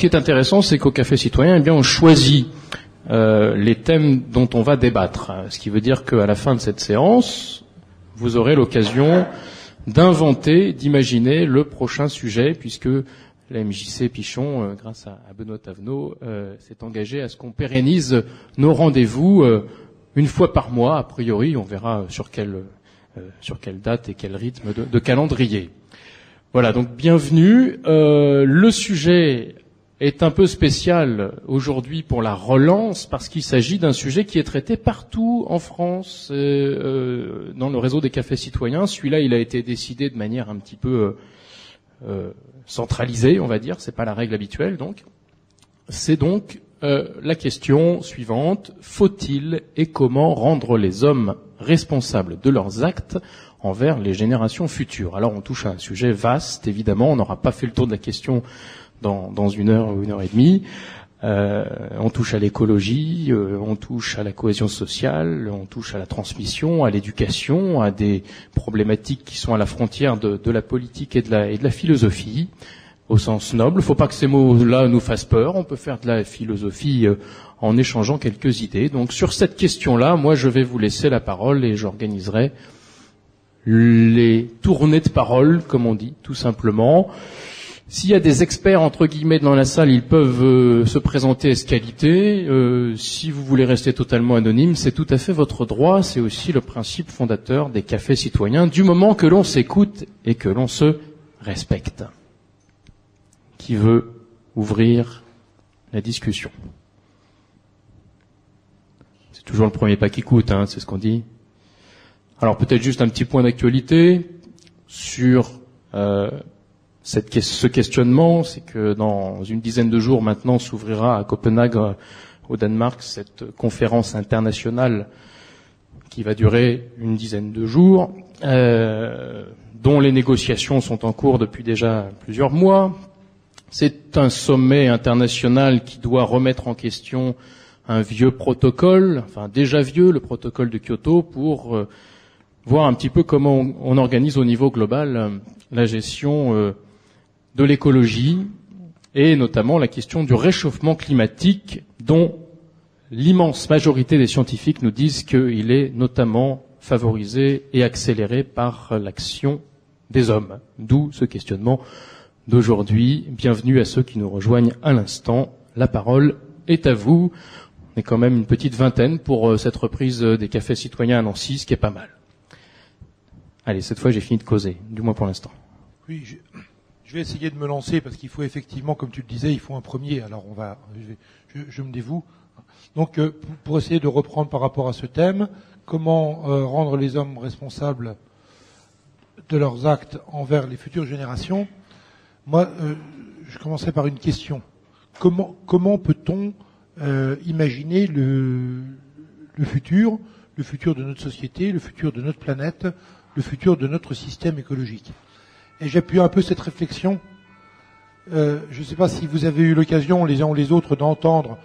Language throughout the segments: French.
Ce qui est intéressant, c'est qu'au Café Citoyen, eh bien, on choisit euh, les thèmes dont on va débattre. Ce qui veut dire qu'à la fin de cette séance, vous aurez l'occasion d'inventer, d'imaginer le prochain sujet, puisque la MJC Pichon, euh, grâce à, Benoît Tavenot, euh, s'est engagé à ce qu'on pérennise nos rendez-vous euh, une fois par mois. A priori, on verra sur quelle, sur quelle date et quel rythme de, de calendrier. Voilà, donc bienvenue. le sujet est un peu spécial aujourd'hui pour la relance parce qu'il s'agit d'un sujet qui est traité partout en France euh, dans le réseau des cafés citoyens. Celui-là, il a été décidé de manière un petit peu euh, centralisée, on va dire. C'est pas la règle habituelle, donc. C'est donc euh, la question suivante faut-il et comment rendre les hommes responsables de leurs actes envers les générations futures? Alors, on touche à un sujet vaste, évidemment. On n'aura pas fait le tour de la question dans, dans une heure ou une heure et demie. Euh, on touche à l'écologie, euh, on touche à la cohésion sociale, on touche à la transmission, à l'éducation, à des problématiques qui sont à la frontière de, de la politique et de la, et de la, philosophie, au sens noble. Il ne faut pas que ces mots-là nous fassent peur. On peut faire de la philosophie euh, en échangeant quelques idées. Donc sur cette question-là, moi je vais vous laisser la parole et j'organiserai les tournées de parole, comme on dit, tout simplement. S'il y a des experts entre guillemets dans la salle, ils peuvent euh, se présenter à qualité. Euh, si vous voulez rester totalement anonyme, c'est tout à fait votre droit. C'est aussi le principe fondateur des cafés citoyens, du moment que l'on s'écoute et que l'on se respecte. Qui veut ouvrir la discussion? C'est toujours le premier pas qui coûte, hein, c'est ce qu'on dit. Alors peut-être juste un petit point d'actualité sur euh, ce questionnement, c'est que dans une dizaine de jours maintenant s'ouvrira à Copenhague, euh, au Danemark, cette conférence internationale qui va durer une dizaine de jours, euh, dont les négociations sont en cours depuis déjà plusieurs mois. C'est un sommet international qui doit remettre en question un vieux protocole, enfin déjà vieux, le protocole de Kyoto, pour euh, voir un petit peu comment on, organise au niveau global euh, la gestion de l'écologie et notamment la question du réchauffement climatique dont l'immense majorité des scientifiques nous disent qu'il est notamment favorisé et accéléré par l'action des hommes. D'où ce questionnement d'aujourd'hui. Bienvenue à ceux qui nous rejoignent à l'instant. La parole est à vous. On est quand même une petite vingtaine pour euh, cette reprise des cafés citoyens à Nancy, ce qui est pas mal. Allez, cette fois j'ai fini de causer, du moins pour l'instant. Je vais essayer de me lancer parce qu'il faut effectivement, comme tu le disais, il faut un premier. Alors on va, je, me dévoue. Donc euh, pour essayer de reprendre par rapport à ce thème, comment euh, rendre les hommes responsables de leurs actes envers les futures générations Moi, euh, je commencerai par une question. Comment, comment peut-on imaginer le, le futur, le futur de notre société, le futur de notre planète, le futur de notre système écologique? Et j'appuie un peu cette réflexion. Euh, je ne sais pas si vous avez eu l'occasion, les uns ou les autres, d'entendre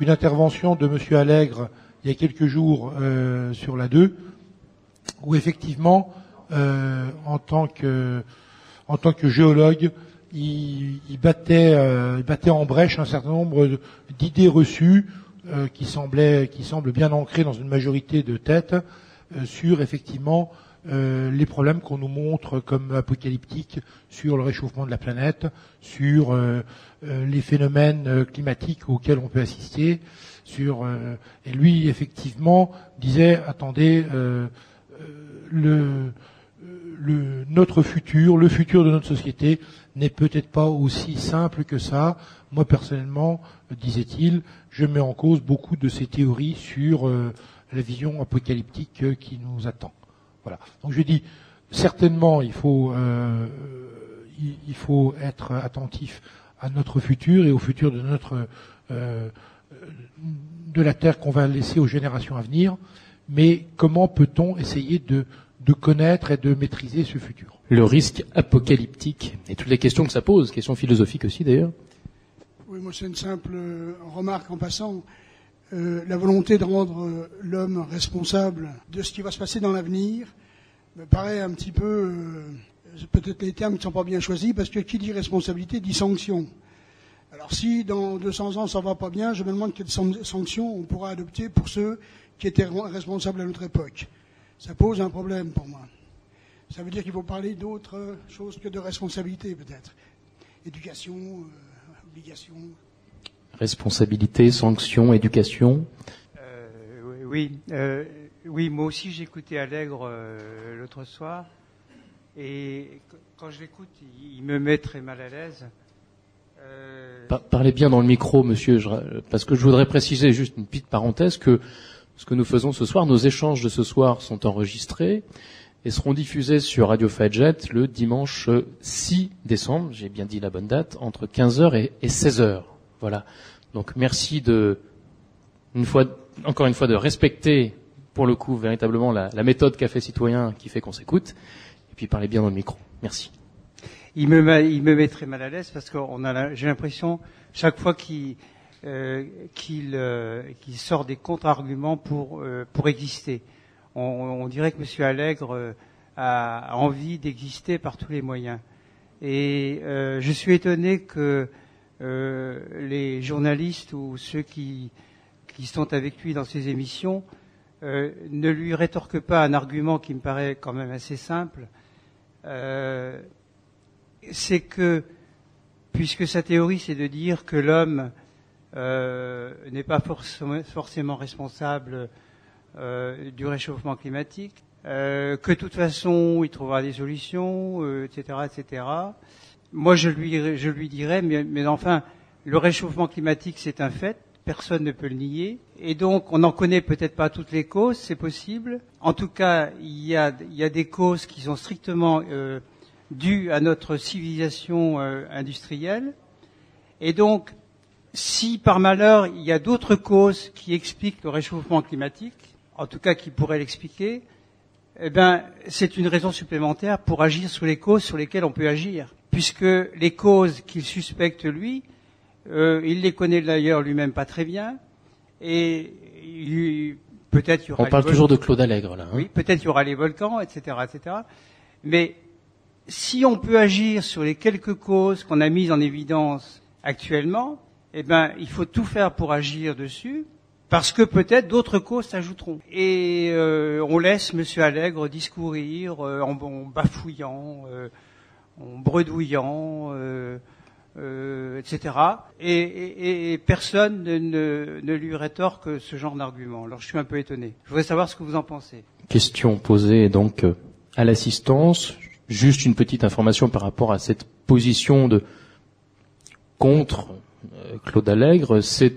une intervention de M. Allègre il y a quelques jours euh, sur la 2, où effectivement, euh, en tant que en tant que géologue, il, battait, il battait en brèche un certain nombre d'idées reçues qui semblaient qui semblent bien ancrées dans une majorité de têtes sur effectivement euh, les problèmes qu'on nous montre comme apocalyptiques sur le réchauffement de la planète, sur euh, euh, les phénomènes climatiques auxquels on peut assister, sur et lui effectivement disait attendez le, le, notre futur, le futur de notre société n'est peut-être pas aussi simple que ça. Moi personnellement, disait-il, je mets en cause beaucoup de ces théories sur la vision apocalyptique qui nous attend. Voilà. Donc je dis, certainement, il faut, euh, il, faut être attentif à notre futur et au futur de notre euh, de la terre qu'on va laisser aux générations à venir. Mais comment peut-on essayer de, de connaître et de maîtriser ce futur? Le risque apocalyptique et toutes les questions que ça pose, questions philosophiques aussi d'ailleurs. Oui, moi c'est une simple remarque en passant. Euh, la volonté de rendre euh, l'homme responsable de ce qui va se passer dans l'avenir me paraît un petit peu, euh, peut-être les termes ne sont pas bien choisis, parce que qui dit responsabilité dit sanction. Alors si dans 200 ans ça va pas bien, je me demande quelles sanctions on pourra adopter pour ceux qui étaient responsables à notre époque. Ça pose un problème pour moi. Ça veut dire qu'il faut parler d'autres choses que de responsabilité peut-être. Éducation, obligation. Responsabilité, sanctions, éducation. Euh, oui, euh, oui, moi aussi écouté Allègre euh, l'autre soir et quand je l'écoute, il me met très mal à l'aise. Euh, parlez bien dans le micro, monsieur, parce que je voudrais préciser juste une petite parenthèse que ce que nous faisons ce soir, nos échanges de ce soir sont enregistrés et seront diffusés sur Radio Fadjet le dimanche 6 décembre, j'ai bien dit la bonne date, entre 15h et 16h. Voilà. Donc merci de, une fois, encore une fois, de respecter pour le coup véritablement la, la méthode café citoyen qui fait qu'on s'écoute, et puis parlez bien dans le micro. Merci il me, il me met très mal à l'aise parce que j'ai l'impression chaque fois qu'il euh, euh, sort des contre-arguments pour euh, pour exister. On, on, dirait que M. Allègre euh, a envie d'exister par tous les moyens. Et je suis étonné que les journalistes ou ceux qui qui sont avec lui dans ses émissions ne lui rétorquent pas un argument qui me paraît quand même assez simple. Euh, c'est que, puisque sa théorie c'est de dire que l'homme euh, n'est pas forcément, responsable euh, du réchauffement climatique, euh, que de toute façon il trouvera des solutions, etc., etc. Moi je lui, je lui dirais, mais, mais enfin, le réchauffement climatique c'est un fait, personne ne peut le nier. Et donc, on n'en connaît peut-être pas toutes les causes, c'est possible. En tout cas, il y a, il y a des causes qui sont strictement euh, dû à notre civilisation euh, industrielle. Et donc, si par malheur il y a d'autres causes qui expliquent le réchauffement climatique, en tout cas qui pourraient l'expliquer, eh ben, c'est une raison supplémentaire pour agir sur les causes sur lesquelles on peut agir, puisque les causes qu'il suspecte lui, euh, il les connaît d'ailleurs lui-même pas très bien, et peut-être y aura. On parle toujours de Claude Allègre là. Hein oui, peut-être y aura les volcans, etc., etc. Mais si on peut agir sur les quelques causes qu'on a mises en évidence actuellement, eh ben, il faut tout faire pour agir dessus, parce que peut-être d'autres causes s'ajouteront. Et euh, on laisse M. Allègre discourir euh, en, bafouillant, euh, en bredouillant, etc. Et, personne ne, ne, lui rétorque ce genre d'argument. Alors je suis un peu étonné. Je voudrais savoir ce que vous en pensez. Question posée donc à l'assistance. Juste une petite information par rapport à cette position de contre euh, Claude Allègre, c'est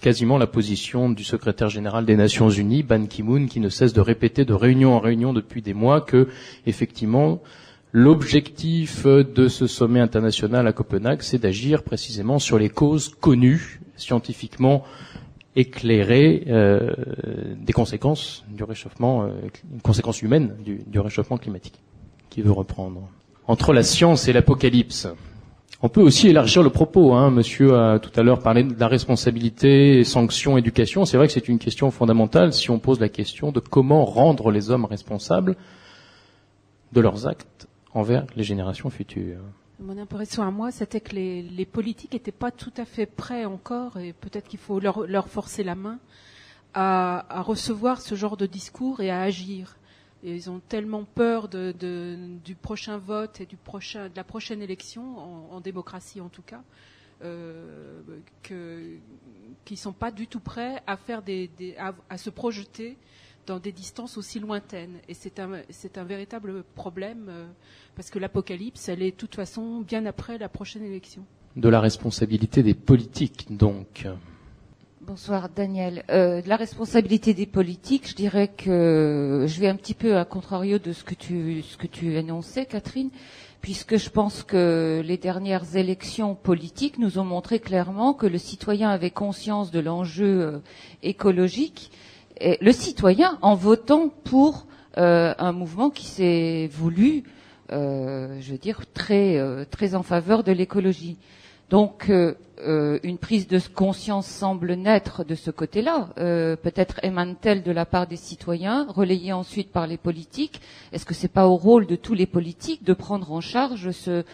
quasiment la position du secrétaire général des Nations Unies, Ban Ki-moon, qui ne cesse de répéter de réunion en réunion depuis des mois que, effectivement, l'objectif de ce sommet international à Copenhague, c'est d'agir précisément sur les causes connues, scientifiquement éclairées, euh, des conséquences du réchauffement, euh, conséquences humaines du réchauffement climatique qui veut reprendre Entre la science et l'apocalypse. On peut aussi élargir le propos. Hein. Monsieur a tout à l'heure parlé de la responsabilité, sanctions, éducation. C'est vrai que c'est une question fondamentale si on pose la question de comment rendre les hommes responsables de leurs actes envers les générations futures. Mon impression à moi, c'était que les, les politiques n'étaient pas tout à fait prêts encore, et peut-être qu'il faut leur, leur, forcer la main à, à, recevoir ce genre de discours et à agir ils ont tellement peur de, du prochain vote et du prochain, de la prochaine élection, en, démocratie en tout cas, euh, qu'ils ne sont pas du tout prêts à, faire des, à, se projeter dans des distances aussi lointaines. Et c'est un, un, véritable problème, euh, parce que l'apocalypse, elle est de toute façon bien après la prochaine élection. De la responsabilité des politiques, donc. Bonsoir Daniel. Euh, la responsabilité des politiques, je dirais que je vais un petit peu à contrario de ce que tu ce que tu énonçais, Catherine, puisque je pense que les dernières élections politiques nous ont montré clairement que le citoyen avait conscience de l'enjeu euh, écologique. Et le citoyen en votant pour euh, un mouvement qui s'est voulu, euh, je veux dire, très très en faveur de l'écologie. Donc, euh, euh, une prise de conscience semble naître de ce côté-là. Euh, peut-être émane-t-elle de la part des citoyens, relayée ensuite par les politiques. Est-ce que c'est pas au rôle de tous les politiques de prendre en charge ce,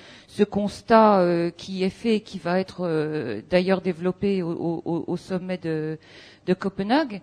constat euh, qui est fait, qui va être euh, d'ailleurs développé au, sommet de, de Copenhague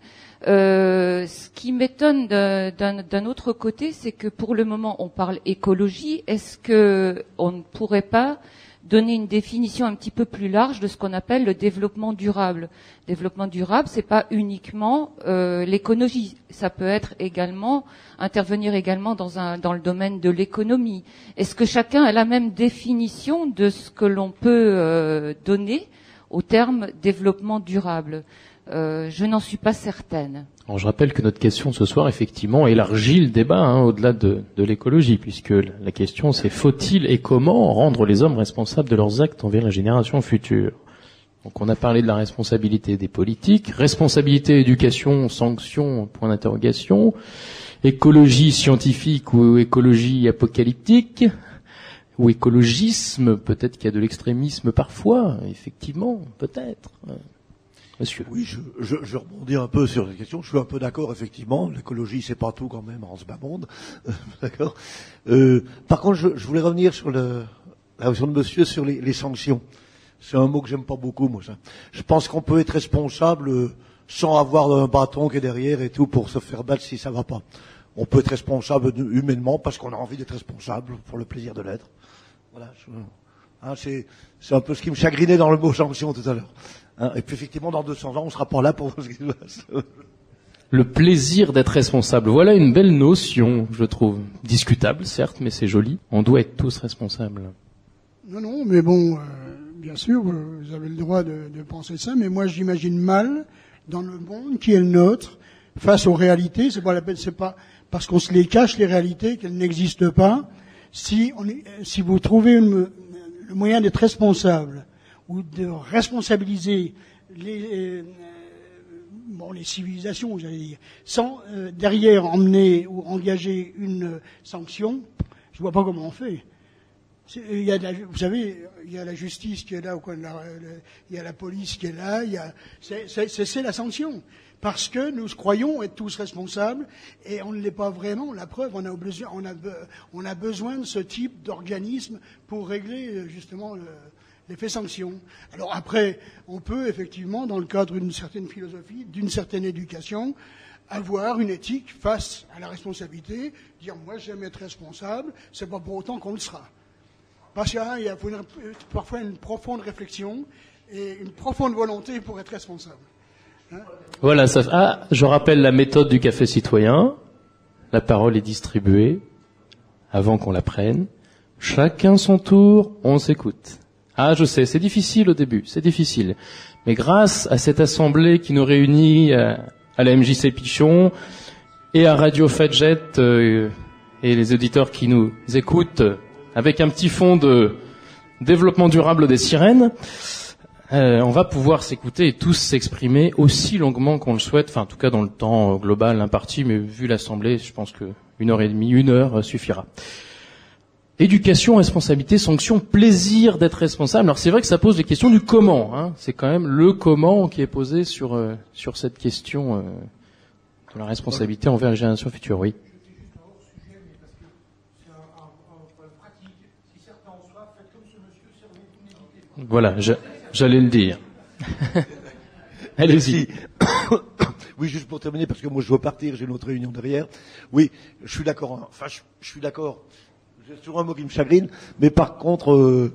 euh, Ce qui m'étonne d'un autre côté, c'est que pour le moment on parle écologie. Est-ce que on ne pourrait pas donner une définition un petit peu plus large de ce qu'on appelle le développement durable? Développement durable, c'est pas uniquement euh, l'écologie, ça peut être également intervenir également dans un dans le domaine de l'économie. Est-ce que chacun a la même définition de ce que l'on peut euh, donner au terme développement durable? Euh, Je n'en suis pas certaine. Alors, je rappelle que notre question ce soir, effectivement, élargit le débat hein, au-delà de, de l'écologie, puisque la question c'est faut-il et comment rendre les hommes responsables de leurs actes envers la génération future? Donc on a parlé de la responsabilité des politiques, responsabilité éducation, sanction, point d'interrogation, écologie scientifique ou écologie apocalyptique, ou écologisme, peut-être qu'il y a de l'extrémisme parfois, effectivement, peut-être. Oui, je, je, je, rebondis un peu sur cette question. Je suis un peu d'accord, effectivement. L'écologie, c'est pas tout quand même en ce bas monde. d'accord. Euh, par contre, je, je, voulais revenir sur le, la question de Monsieur sur les, les sanctions. C'est un mot que j'aime pas beaucoup, moi. Ça. Je pense qu'on peut être responsable sans avoir un bâton qui est derrière et tout pour se faire battre si ça va pas. On peut être responsable humainement parce qu'on a envie d'être responsable pour le plaisir de l'être. Voilà. Hein, c'est un peu ce qui me chagrinait dans le mot sanction tout à l'heure. Hein, et puis effectivement, dans 200 ans, on sera pas là pour ce qui se passe. Le plaisir d'être responsable. Voilà une belle notion, je trouve. Discutable, certes, mais c'est joli. On doit être tous responsables. Non, non, mais bon, euh, bien sûr, vous avez le droit de, de penser ça, mais moi, j'imagine mal dans le monde qui est le nôtre, face aux réalités. C'est pas la peine, c'est pas parce qu'on se les cache les réalités qu'elles n'existent pas. Si, on est, si vous trouvez une, le moyen d'être responsable ou de responsabiliser les, euh, bon, les civilisations, j'allais dire, sans euh, derrière emmener ou engager une sanction, je vois pas comment on fait. Il y a la, vous savez, il y a la justice qui est là il y a la police qui est là, c'est la sanction. Parce que nous croyons être tous responsables et on ne l'est pas vraiment. La preuve, on a besoin, on a, on a besoin de ce type d'organisme pour régler justement le, l'effet sanction. Alors après, on peut effectivement, dans le cadre d'une certaine philosophie, d'une certaine éducation, avoir une éthique face à la responsabilité, dire moi j'aime être responsable, c'est pas pour autant qu'on le sera. Parce qu'il y a parfois une profonde réflexion et une profonde volonté pour être responsable. Hein? Voilà, ah, je rappelle la méthode du café citoyen. La parole est distribuée avant qu'on la prenne. Chacun son tour, on s'écoute. Ah, je sais, c'est difficile au début, c'est difficile. Mais grâce à cette assemblée qui nous réunit euh, à, la MJC Pichon et à Radio Fadjet euh, et les auditeurs qui nous écoutent avec un petit fond de développement durable des sirènes, euh, on va pouvoir s'écouter et tous s'exprimer aussi longuement qu'on le souhaite, enfin en tout cas dans le temps global imparti, mais vu l'assemblée, je pense que une heure et demie, une heure suffira. Éducation, responsabilité, sanction, plaisir d'être responsable. Alors c'est vrai que ça pose les questions du comment. Hein. C'est quand même le comment qui est posé sur euh, sur cette question euh, de la responsabilité envers les générations futures. Oui. Voilà, j'allais le dire. Allez-y. Oui, juste pour terminer, parce que moi je dois partir, j'ai une autre réunion derrière. Oui, je suis d'accord. Hein. Enfin, je suis d'accord c'est toujours un mot qui me chagrine, mais par contre, euh,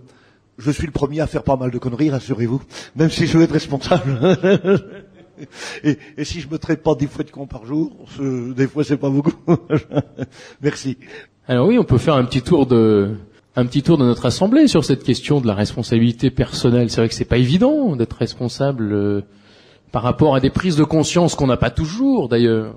je suis le premier à faire pas mal de conneries, rassurez-vous, même si je veux être responsable. et, et, si je me traite pas dix fois de con par jour, des fois c'est pas beaucoup. Merci. Alors oui, on peut faire un petit tour de un petit tour de notre assemblée sur cette question de la responsabilité personnelle. C'est vrai que c'est pas évident d'être responsable euh, par rapport à des prises de conscience qu'on n'a pas toujours d'ailleurs.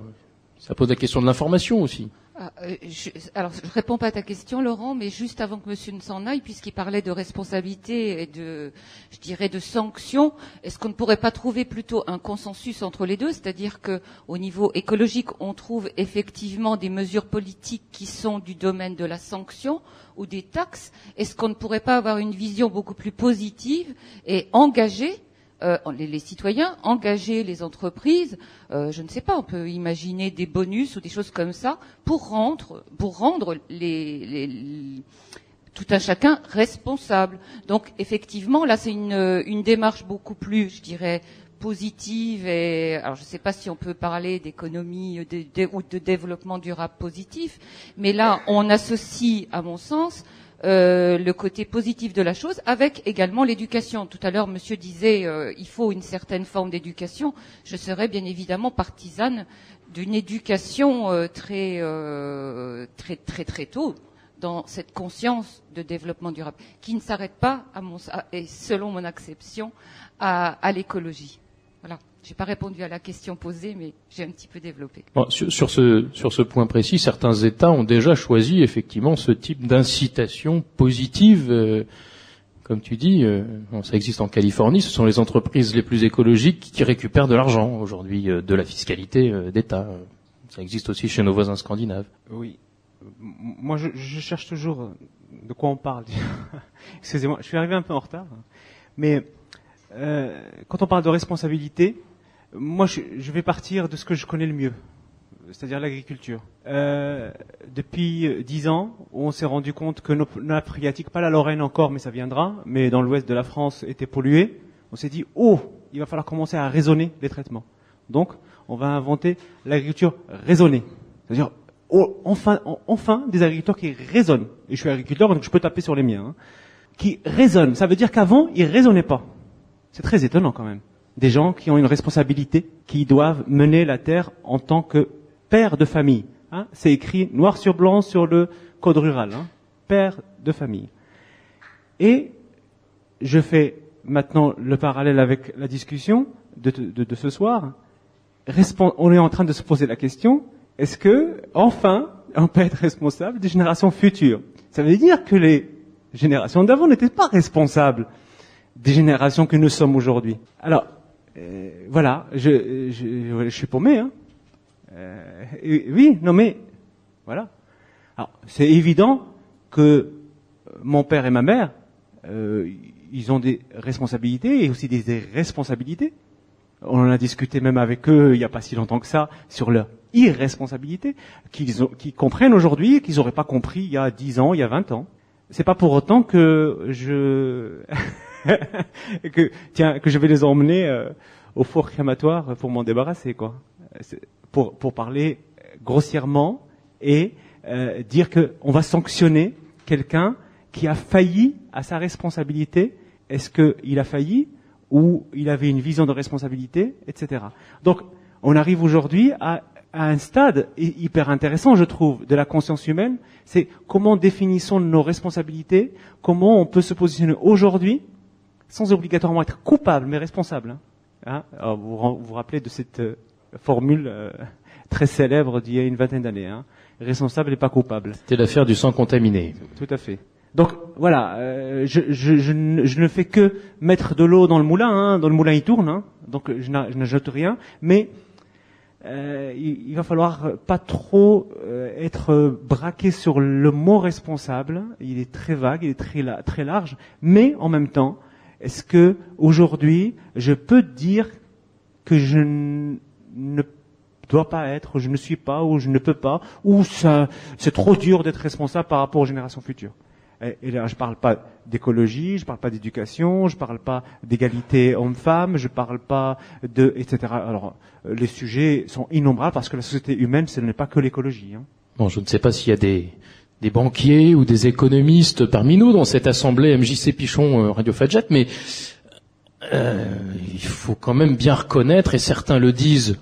Ça pose la question de l'information aussi. Ah, euh, je, alors, je réponds pas à ta question, Laurent, mais juste avant que Monsieur ne s'en aille, puisqu'il parlait de responsabilité et de, je dirais, de sanctions, est-ce qu'on ne pourrait pas trouver plutôt un consensus entre les deux, c'est-à-dire que, au niveau écologique, on trouve effectivement des mesures politiques qui sont du domaine de la sanction ou des taxes. Est-ce qu'on ne pourrait pas avoir une vision beaucoup plus positive et engagée euh, les, citoyens, engager les entreprises, euh, je ne sais pas, on peut imaginer des bonus ou des choses comme ça pour rendre, pour rendre les, les, tout un chacun responsable. Donc effectivement, là c'est une, démarche beaucoup plus, je dirais, positive et alors je ne sais pas si on peut parler d'économie ou de développement durable positif, mais là on associe, à mon sens, euh, le côté positif de la chose, avec également l'éducation. Tout à l'heure, Monsieur disait euh, il faut une certaine forme d'éducation. Je serais bien évidemment partisane d'une éducation euh, très, euh, très très très tôt dans cette conscience de développement durable, qui ne s'arrête pas, à mon, et selon mon acception, à, à l'écologie. Voilà. J'ai pas répondu à la question posée, mais j'ai un petit peu développé. Bon, sur, sur, ce, sur ce point précis, certains États ont déjà choisi effectivement ce type d'incitation positive. Euh, comme tu dis, euh, bon, ça existe en Californie. Ce sont les entreprises les plus écologiques qui récupèrent de l'argent aujourd'hui euh, de la fiscalité d'État. Ça existe aussi chez nos voisins scandinaves. Oui. Moi, je, je cherche toujours de quoi on parle. Excusez-moi, je suis arrivé un peu en retard, mais euh, quand on parle de responsabilité, moi, je, je, vais partir de ce que je connais le mieux, c'est-à-dire l'agriculture. Euh, depuis dix ans, on s'est rendu compte que nos nappes phréatiques, pas la Lorraine encore, mais ça viendra, mais dans l'ouest de la France, étaient polluées. On s'est dit, oh, il va falloir commencer à raisonner les traitements. Donc, on va inventer l'agriculture raisonnée. C'est-à-dire, oh, enfin, enfin, des agriculteurs qui raisonnent. Et je suis agriculteur, donc je peux taper sur les miens. Hein. Qui raisonnent. Ça veut dire qu'avant, ils raisonnaient pas. C'est très étonnant quand même des gens qui ont une responsabilité, qui doivent mener la terre en tant que père de famille. Hein C'est écrit noir sur blanc sur le code rural. Hein père de famille. Et je fais maintenant le parallèle avec la discussion de, ce soir. on est en train de se poser la question est-ce que enfin on peut être responsable des générations futures? Ça veut dire que les générations d'avant n'étaient pas responsables des générations que nous sommes aujourd'hui. Alors, euh, voilà, je, je, je, suis paumé. Hein. Euh, oui, non mais, voilà. Alors, c'est évident que mon père et ma mère, euh, ils ont des responsabilités et aussi des, des responsabilités. On en a discuté même avec eux il n'y a pas si longtemps que ça sur leur irresponsabilité qu'ils comprennent aujourd'hui qu'ils n'auraient pas compris il y a 10 ans, il y a 20 ans. C'est pas pour autant que je que tiens que je vais les emmener euh, au four crématoire pour m'en débarrasser quoi. Pour pour parler grossièrement et euh, dire que on va sanctionner quelqu'un qui a failli à sa responsabilité. Est-ce qu'il a failli ou il avait une vision de responsabilité, etc. Donc on arrive aujourd'hui à à un stade hyper intéressant, je trouve, de la conscience humaine, c'est comment définissons nos responsabilités, comment on peut se positionner aujourd'hui sans obligatoirement être coupable, mais responsable. Hein. hein vous vous rappelez de cette euh, formule euh, très célèbre d'il y a une vingtaine d'années. Hein responsable et pas coupable. C'était l'affaire du sang contaminé. Tout à fait. Donc voilà, euh, je, je, je, ne, je, ne, fais que mettre de l'eau dans le moulin, hein, dans le moulin il tourne, hein, donc je n'ajoute rien, mais euh, il, il, va falloir pas trop euh, être braqué sur le mot responsable. Il est très vague, il est très, très large, mais en même temps, est-ce que aujourd'hui, je peux dire que je ne dois pas être, je ne suis pas, ou je ne peux pas, ou c'est trop dur d'être responsable par rapport aux générations futures? Et, là, je parle pas d'écologie, je parle pas d'éducation, je parle pas d'égalité homme-femme, je parle pas de, etc. Alors, les sujets sont innombrables parce que la société humaine, ce n'est pas que l'écologie. Hein. Bon, je ne sais pas s'il y a des des banquiers ou des économistes parmi nous dans cette assemblée MJC Pichon euh, Radio Fadjet, mais euh, il faut quand même bien reconnaître, et certains le disent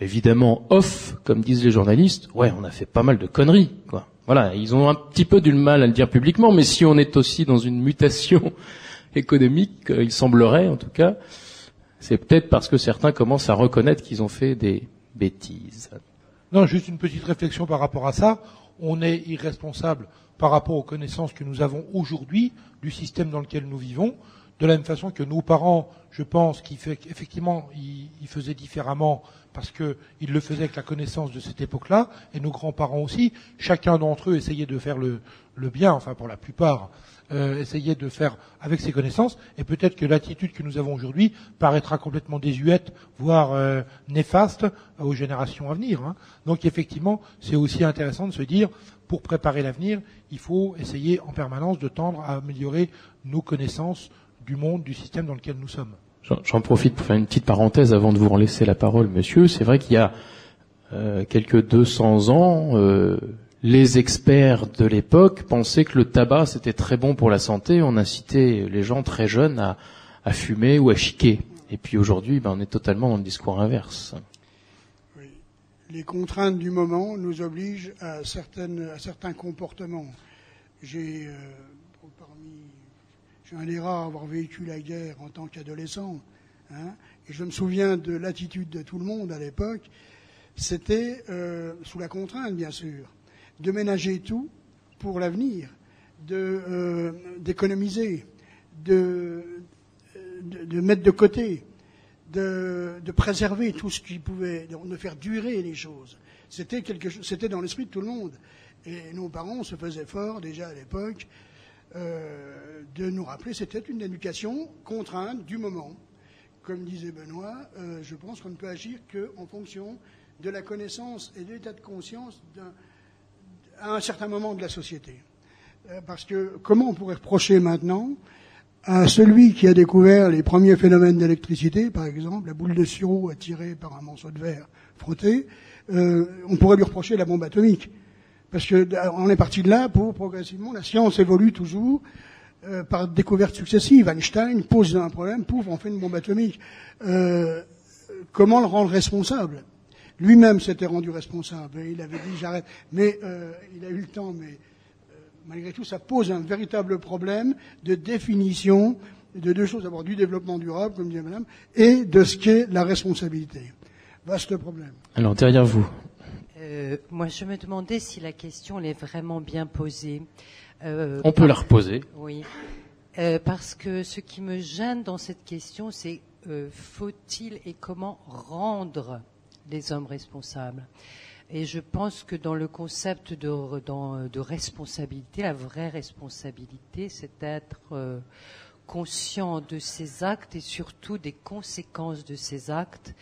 évidemment off, comme disent les journalistes, ouais, on a fait pas mal de conneries, quoi. Voilà, ils ont un petit peu du mal à le dire publiquement, mais si on est aussi dans une mutation économique, euh, il semblerait en tout cas, c'est peut-être parce que certains commencent à reconnaître qu'ils ont fait des bêtises. Non, juste une petite réflexion par rapport à ça. On est irresponsable par rapport aux connaissances que nous avons aujourd'hui du système dans lequel nous vivons, de la même façon que nos parents, je pense qu'effectivement, ils, ils faisaient différemment parce qu'ils le faisaient avec la connaissance de cette époque-là, et nos grands-parents aussi. Chacun d'entre eux essayait de faire le bien, enfin pour la plupart, euh, essayer de faire avec ses connaissances, et peut-être que l'attitude que nous avons aujourd'hui paraîtra complètement désuète, voire euh, néfaste aux générations à venir. Hein. Donc effectivement, c'est aussi intéressant de se dire, pour préparer l'avenir, il faut essayer en permanence de tendre à améliorer nos connaissances du monde, du système dans lequel nous sommes. J'en profite pour faire une petite parenthèse avant de vous en laisser la parole, monsieur. C'est vrai qu'il y a euh, quelques 200 ans, euh, les experts de l'époque pensaient que le tabac c'était très bon pour la santé. On incitait les gens très jeunes à, fumer ou à chiquer. Et puis aujourd'hui, ben, on est totalement dans le discours inverse. Oui. Les contraintes du moment nous obligent à, certains comportements. J'ai euh, un des à avoir vécu la guerre en tant qu'adolescent, hein, et je me souviens de l'attitude de tout le monde à l'époque. C'était euh, sous la contrainte, bien sûr de ménager tout pour l'avenir, euh, d'économiser, de, de, de, mettre de côté, de, préserver tout ce qui pouvait, de faire durer les choses. C'était c'était dans l'esprit de tout le monde. Et nos parents se faisaient fort déjà à l'époque euh, de nous rappeler, c'était une éducation contrainte du moment. Comme disait Benoît, euh, je pense qu'on ne peut agir qu'en fonction de la connaissance et de l'état de conscience d'un à un certain moment de la société. Euh, parce que comment on pourrait reprocher maintenant à celui qui a découvert les premiers phénomènes d'électricité, par exemple, la boule de sirop attirée par un morceau de verre frotté, euh, on pourrait lui reprocher la bombe atomique. Parce que on est parti de là pour progressivement, la science évolue toujours euh, par découvertes successives. Einstein pose un problème, pouf, on fait une bombe atomique. Euh, comment le rendre responsable? Lui-même s'était rendu responsable. il avait dit j'arrête. Mais euh, il a eu le temps. Mais euh, malgré tout, ça pose un véritable problème de définition de deux choses. D'abord du développement durable, comme disait Madame, et de ce qu'est la responsabilité. Vaste problème. Alors derrière vous. Euh, moi, je me demandais si la question elle est vraiment bien posée. Euh, On peut la reposer. Oui. Euh, parce que ce qui me gêne dans cette question, c'est euh, faut-il et comment rendre les hommes responsables. Et je pense que dans le concept de, de responsabilité, la vraie responsabilité, c'est d'être euh, conscient de ses actes et surtout des conséquences de ses actes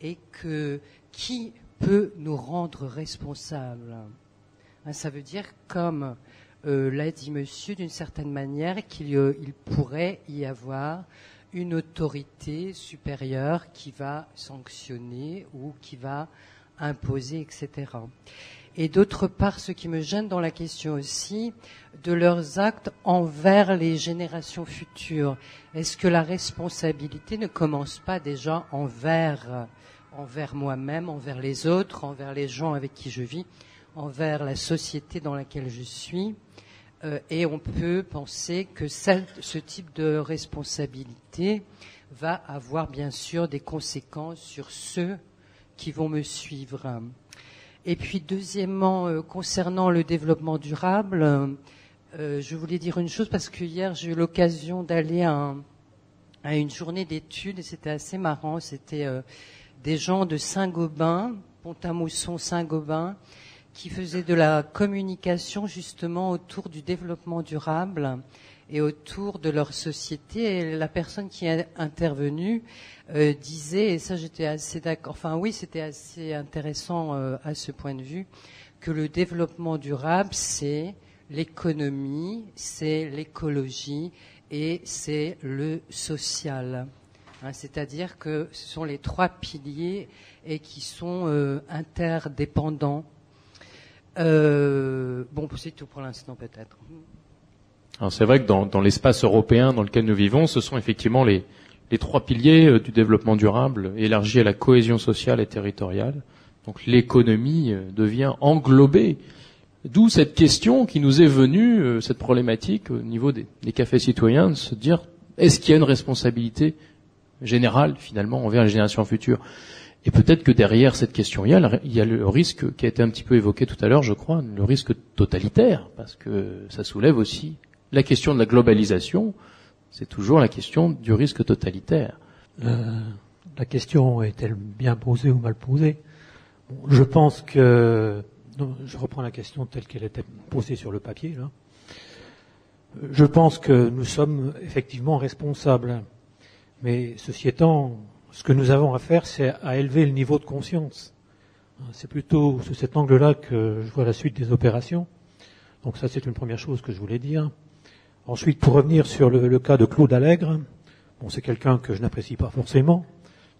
et que qui peut nous rendre responsables hein, Ça veut dire, comme euh, l'a dit monsieur, d'une certaine manière, qu'il il pourrait y avoir une autorité supérieure qui va sanctionner ou qui va imposer, etc. Et d'autre part, ce qui me gêne dans la question aussi, de leurs actes envers les générations futures. Est-ce que la responsabilité ne commence pas déjà envers, envers moi-même, envers les autres, envers les gens avec qui je vis, envers la société dans laquelle je suis? Euh, et on peut penser que ce type de responsabilité va avoir bien sûr des conséquences sur ceux qui vont me suivre. Et puis deuxièmement, euh, concernant le développement durable, euh, je voulais dire une chose parce que hier j'ai eu l'occasion d'aller à, une journée d'études et c'était assez marrant. C'était des gens de Saint-Gobain, Pont-à-Mousson, Saint-Gobain, qui faisait de la communication justement autour du développement durable et autour de leur société. Et la personne qui est intervenue euh, disait, et ça j'étais assez d'accord, enfin oui, c'était assez intéressant euh, à ce point de vue, que le développement durable, c'est l'économie, c'est l'écologie et c'est le social. Hein, C'est-à-dire que ce sont les trois piliers et qui sont euh, interdépendants euh, bon, c'est tout pour l'instant peut-être. Alors c'est vrai que dans, l'espace européen dans lequel nous vivons, ce sont effectivement les, trois piliers euh, du développement durable élargi à la cohésion sociale et territoriale. Donc l'économie euh, devient englobée. D'où cette question qui nous est venue, euh, cette problématique au niveau des, des cafés citoyens, de se dire est-ce qu'il y a une responsabilité générale finalement envers les générations futures? Et peut-être que derrière cette question, il y, a le, il y a le risque qui a été un petit peu évoqué tout à l'heure, je crois, le risque totalitaire, parce que ça soulève aussi la question de la globalisation, c'est toujours la question du risque totalitaire. Euh, la question est-elle bien posée ou mal posée? Je pense que je reprends la question telle qu'elle était posée sur le papier. Là. Je pense que nous sommes effectivement responsables. Mais ceci étant, ce que nous avons à faire, c'est à élever le niveau de conscience. C'est plutôt sous cet angle-là que je vois la suite des opérations. Donc ça, c'est une première chose que je voulais dire. Ensuite, pour revenir sur le, cas de Claude Allègre, bon, c'est quelqu'un que je n'apprécie pas forcément,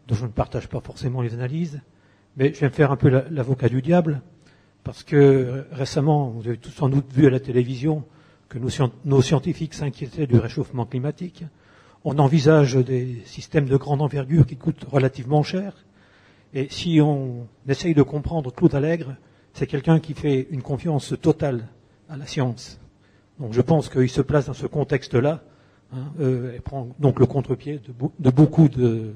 dont je ne partage pas forcément les analyses, mais je vais me faire un peu l'avocat du diable. Parce que récemment, vous avez tous sans doute vu à la télévision que nos, scientifiques s'inquiétaient du réchauffement climatique. On envisage des systèmes de grande envergure qui coûtent relativement cher. Et si on essaye de comprendre Claude Allègre, c'est quelqu'un qui fait une confiance totale à la science. Donc je pense qu'il se place dans ce contexte-là, hein, euh, et prend donc le contre-pied de, beaucoup de,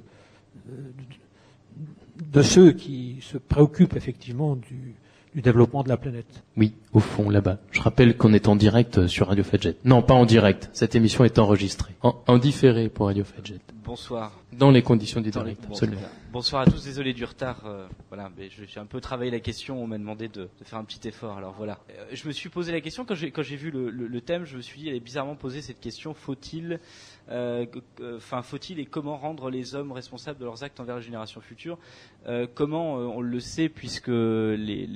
de, ceux qui se préoccupent effectivement du, du développement de la planète. Oui, au fond, là-bas. Je rappelle qu'on est en direct sur Radio Fadjet. Non, pas en direct. Cette émission est enregistrée. En, différé pour Radio Fadjet. Bonsoir. Dans les conditions du direct, absolument. Bonsoir à tous, désolé du retard. Euh, voilà, mais j'ai un peu travaillé la question, on m'a demandé de, de, faire un petit effort. Alors voilà. Euh, je me suis posé la question quand j'ai quand j'ai vu le, le, le, thème, je me suis dit, elle est bizarrement posée cette question faut-il euh, enfin, faut-il et comment rendre les hommes responsables de leurs actes envers les générations futures? Euh, Comment euh, on le sait puisque les,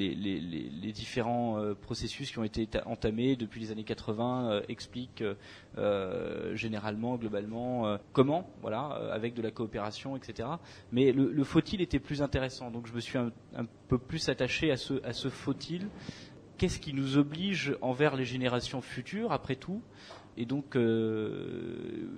différents processus qui ont été entamés depuis les années 80 expliquent généralement, globalement, comment, voilà, avec de la coopération, etc. Mais le, faut-il était plus intéressant, donc je me suis un, peu plus attaché à ce faut-il. Qu'est-ce qui nous oblige envers les générations futures, après tout, et donc, euh,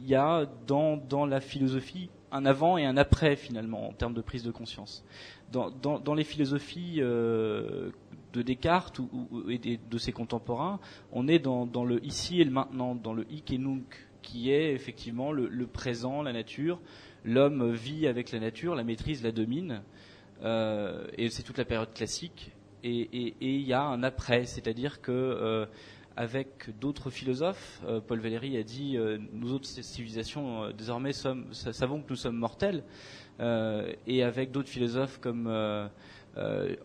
il y a dans, dans la philosophie un avant et un après finalement en termes de prise de conscience. Dans, dans, dans les philosophies euh, de Descartes ou, ou, et de ses contemporains, on est dans, dans, le ici et le maintenant, dans le hic et nunc, qui est effectivement le, le présent, la nature. L'homme vit avec la nature, la maîtrise, la domine, euh, et c'est toute la période classique. Et il y a un après, c'est-à-dire que euh, avec d'autres philosophes. Euh, Paul Valéry a dit euh, nous autres civilisations euh, désormais savons que nous sommes mortels. et avec d'autres philosophes comme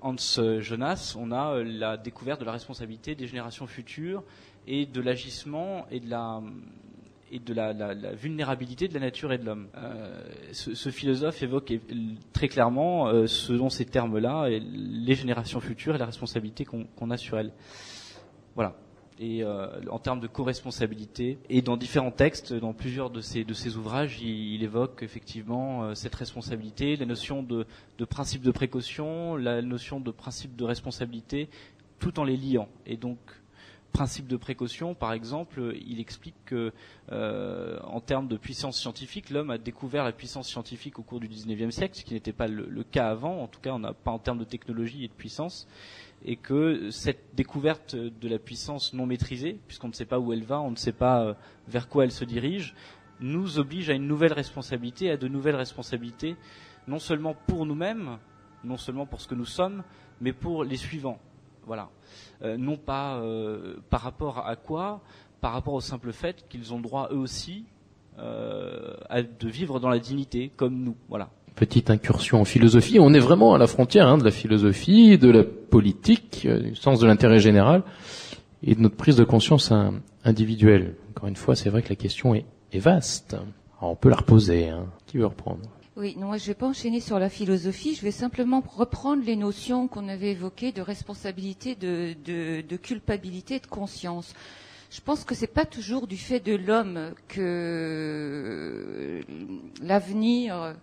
Hans Jonas, on a la découverte de la responsabilité des générations futures et de l'agissement et de la vulnérabilité de la nature et de l'homme. Ce, philosophe évoque très clairement, selon ces termes-là, les générations futures et la responsabilité qu'on a sur elles. Voilà et euh, en termes de co-responsabilité. Et dans différents textes, dans plusieurs de ces ouvrages, il, évoque effectivement euh, cette responsabilité, la notion de, de, principe de précaution, la notion de principe de responsabilité, tout en les liant. Et donc, principe de précaution, par exemple, il explique que, euh, en termes de puissance scientifique, l'homme a découvert la puissance scientifique au cours du 19e siècle, ce qui n'était pas le, le, cas avant. En tout cas, on n'a pas en termes de technologie et de puissance et que cette découverte de la puissance non maîtrisée, puisqu'on ne sait pas où elle va, on ne sait pas euh, vers quoi elle se dirige, nous oblige à une nouvelle responsabilité, à de nouvelles responsabilités, non seulement pour nous-mêmes, non seulement pour ce que nous sommes, mais pour les suivants. Voilà. Euh, non pas euh, par rapport à quoi, par rapport au simple fait qu'ils ont droit eux aussi euh, à, de vivre dans la dignité comme nous. Voilà petite incursion en philosophie. On est vraiment à la frontière hein, de la philosophie, de la politique, du sens de l'intérêt général et de notre prise de conscience individuelle. Encore une fois, c'est vrai que la question est, vaste. on peut la reposer. Hein. Qui veut reprendre? Oui, non, je ne vais pas enchaîner sur la philosophie, je vais simplement reprendre les notions qu'on avait évoquées de responsabilité, de, culpabilité, de conscience. Je pense que c'est pas toujours du fait de l'homme que l'avenir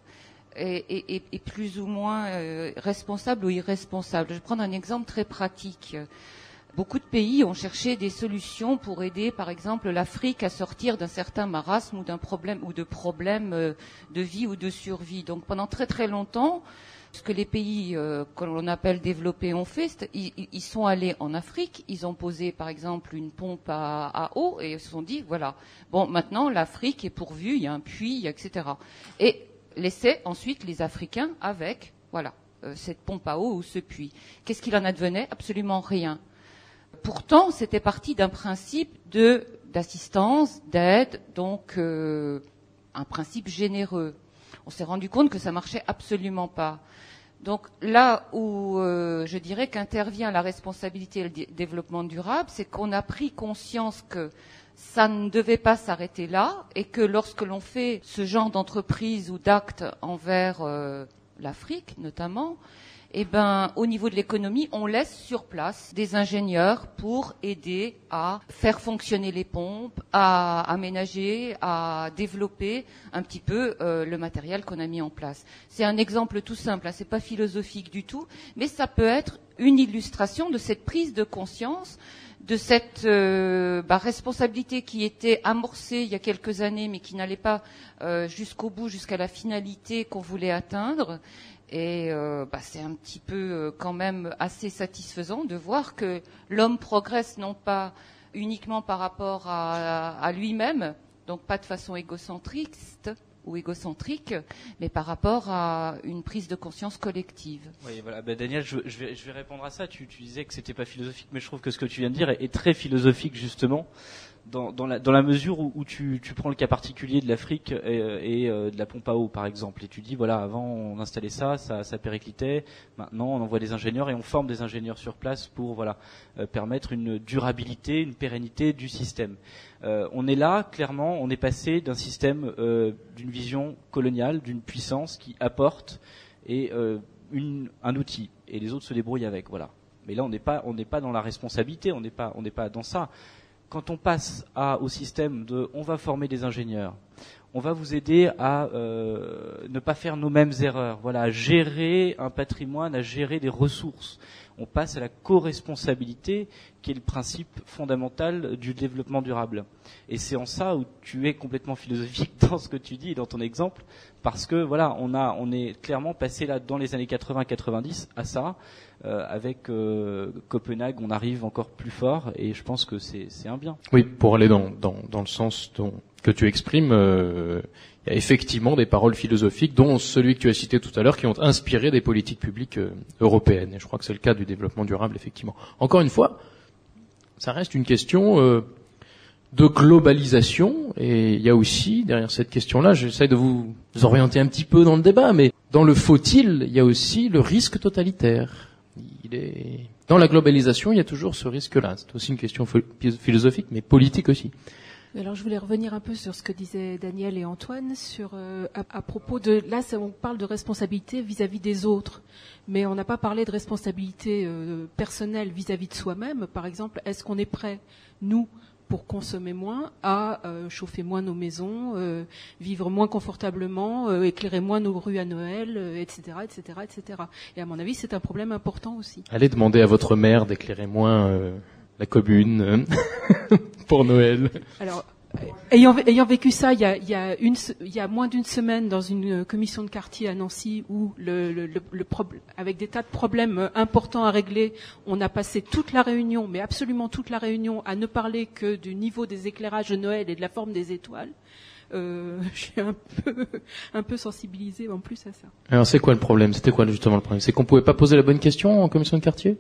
est, plus ou moins euh, responsable ou irresponsable. Je vais prendre un exemple très pratique. Beaucoup de pays ont cherché des solutions pour aider, par exemple, l'Afrique à sortir d'un certain marasme ou d'un problème ou de problèmes euh, de vie ou de survie. Donc, pendant très très longtemps, ce que les pays euh, que l'on appelle développés ont fait, ils, ils, sont allés en Afrique, ils ont posé par exemple une pompe à, eau et ils se sont dit voilà, bon maintenant l'Afrique est pourvue, il y a un puits, etc. Et laisser ensuite les Africains avec Voilà, euh, cette pompe à eau ou ce puits. Qu'est-ce qu'il en advenait? Absolument rien. Pourtant, c'était parti d'un principe d'assistance, d'aide, donc euh, un principe généreux. On s'est rendu compte que ça marchait absolument pas. Donc là où euh, je dirais qu'intervient la responsabilité et le développement durable, c'est qu'on a pris conscience que ça ne devait pas s'arrêter là et que lorsque l'on fait ce genre d'entreprise ou d'acte envers euh, l'Afrique notamment, eh ben, au niveau de l'économie, on laisse sur place des ingénieurs pour aider à faire fonctionner les pompes, à aménager, à développer un petit peu euh, le matériel qu'on a mis en place. C'est un exemple tout simple, hein, c'est pas philosophique du tout, mais ça peut être une illustration de cette prise de conscience de cette euh, bah, responsabilité qui était amorcée il y a quelques années, mais qui n'allait pas euh, jusqu'au bout, jusqu'à la finalité qu'on voulait atteindre, et euh, bah, c'est un petit peu euh, quand même assez satisfaisant de voir que l'homme progresse non pas uniquement par rapport à, lui-même, donc pas de façon égocentriste ou égocentrique, mais par rapport à une prise de conscience collective. Oui, voilà. Ben, Daniel, je, vais, répondre à ça. Tu, disais que c'était pas philosophique, mais je trouve que ce que tu viens de dire est très philosophique justement dans, dans, la, dans, la, mesure où, où tu, tu, prends le cas particulier de l'Afrique et, et euh, de la pompe à eau, par exemple, et tu dis voilà, avant on installait ça, ça, ça périclitait, maintenant on envoie des ingénieurs et on forme des ingénieurs sur place pour voilà euh, permettre une durabilité, une pérennité du système. Euh, on est là, clairement, on est passé d'un système euh, d'une vision coloniale, d'une puissance qui apporte et une, un outil, et les autres se débrouillent avec, voilà. Mais là, on n'est pas, on n'est pas dans la responsabilité, on n'est pas, on n'est pas dans ça quand on passe au système de on va former des ingénieurs, on va vous aider à euh, ne pas faire nos mêmes erreurs, voilà, à gérer un patrimoine, à gérer des ressources. On passe à la co-responsabilité, qui est le principe fondamental du développement durable. Et c'est en ça où tu es complètement philosophique dans ce que tu dis, dans ton exemple, parce que voilà, on a, on est clairement passé là dans les années 80-90 à ça. Euh, avec euh, Copenhague, on arrive encore plus fort et je pense que c'est un bien. Oui, pour aller dans, dans, dans le sens dont, que tu exprimes, euh, il y a effectivement des paroles philosophiques, dont celui que tu as cité tout à l'heure, qui ont inspiré des politiques publiques européennes. Et je crois que c'est le cas du développement durable, effectivement. Encore une fois, ça reste une question de globalisation, et il y a aussi, derrière cette question-là, j'essaie de vous orienter un petit peu dans le débat, mais dans le faut-il, il y a aussi le risque totalitaire il est dans la globalisation, il y a toujours ce risque-là. C'est aussi une question philosophique, mais politique aussi. Alors je voulais revenir un peu sur ce que disaient Daniel et Antoine sur euh, à, propos de là on parle de responsabilité vis-à-vis des autres, mais on n'a pas parlé de responsabilité euh, personnelle vis-à-vis de soi-même. Par exemple, est-ce qu'on est prêt nous pour consommer moins, à euh, chauffer moins nos maisons, euh, vivre moins confortablement, euh, éclairer moins nos rues à Noël, etc., etc., etc. Et à mon avis, c'est un problème important aussi. Allez demander à votre mère d'éclairer moins la commune pour Noël. Alors, Ayant, ayant, vécu ça il y a, il y a, une, il y a moins d'une semaine dans une commission de quartier à Nancy où, le, le, le, le avec des tas de problèmes importants à régler, on a passé toute la réunion, mais absolument toute la réunion, à ne parler que du niveau des éclairages de Noël et de la forme des étoiles. Euh, je suis un peu, un peu sensibilisée en plus à ça. Alors c'est quoi le problème? C'était quoi justement le problème? C'est qu'on pouvait pas poser la bonne question en commission de quartier?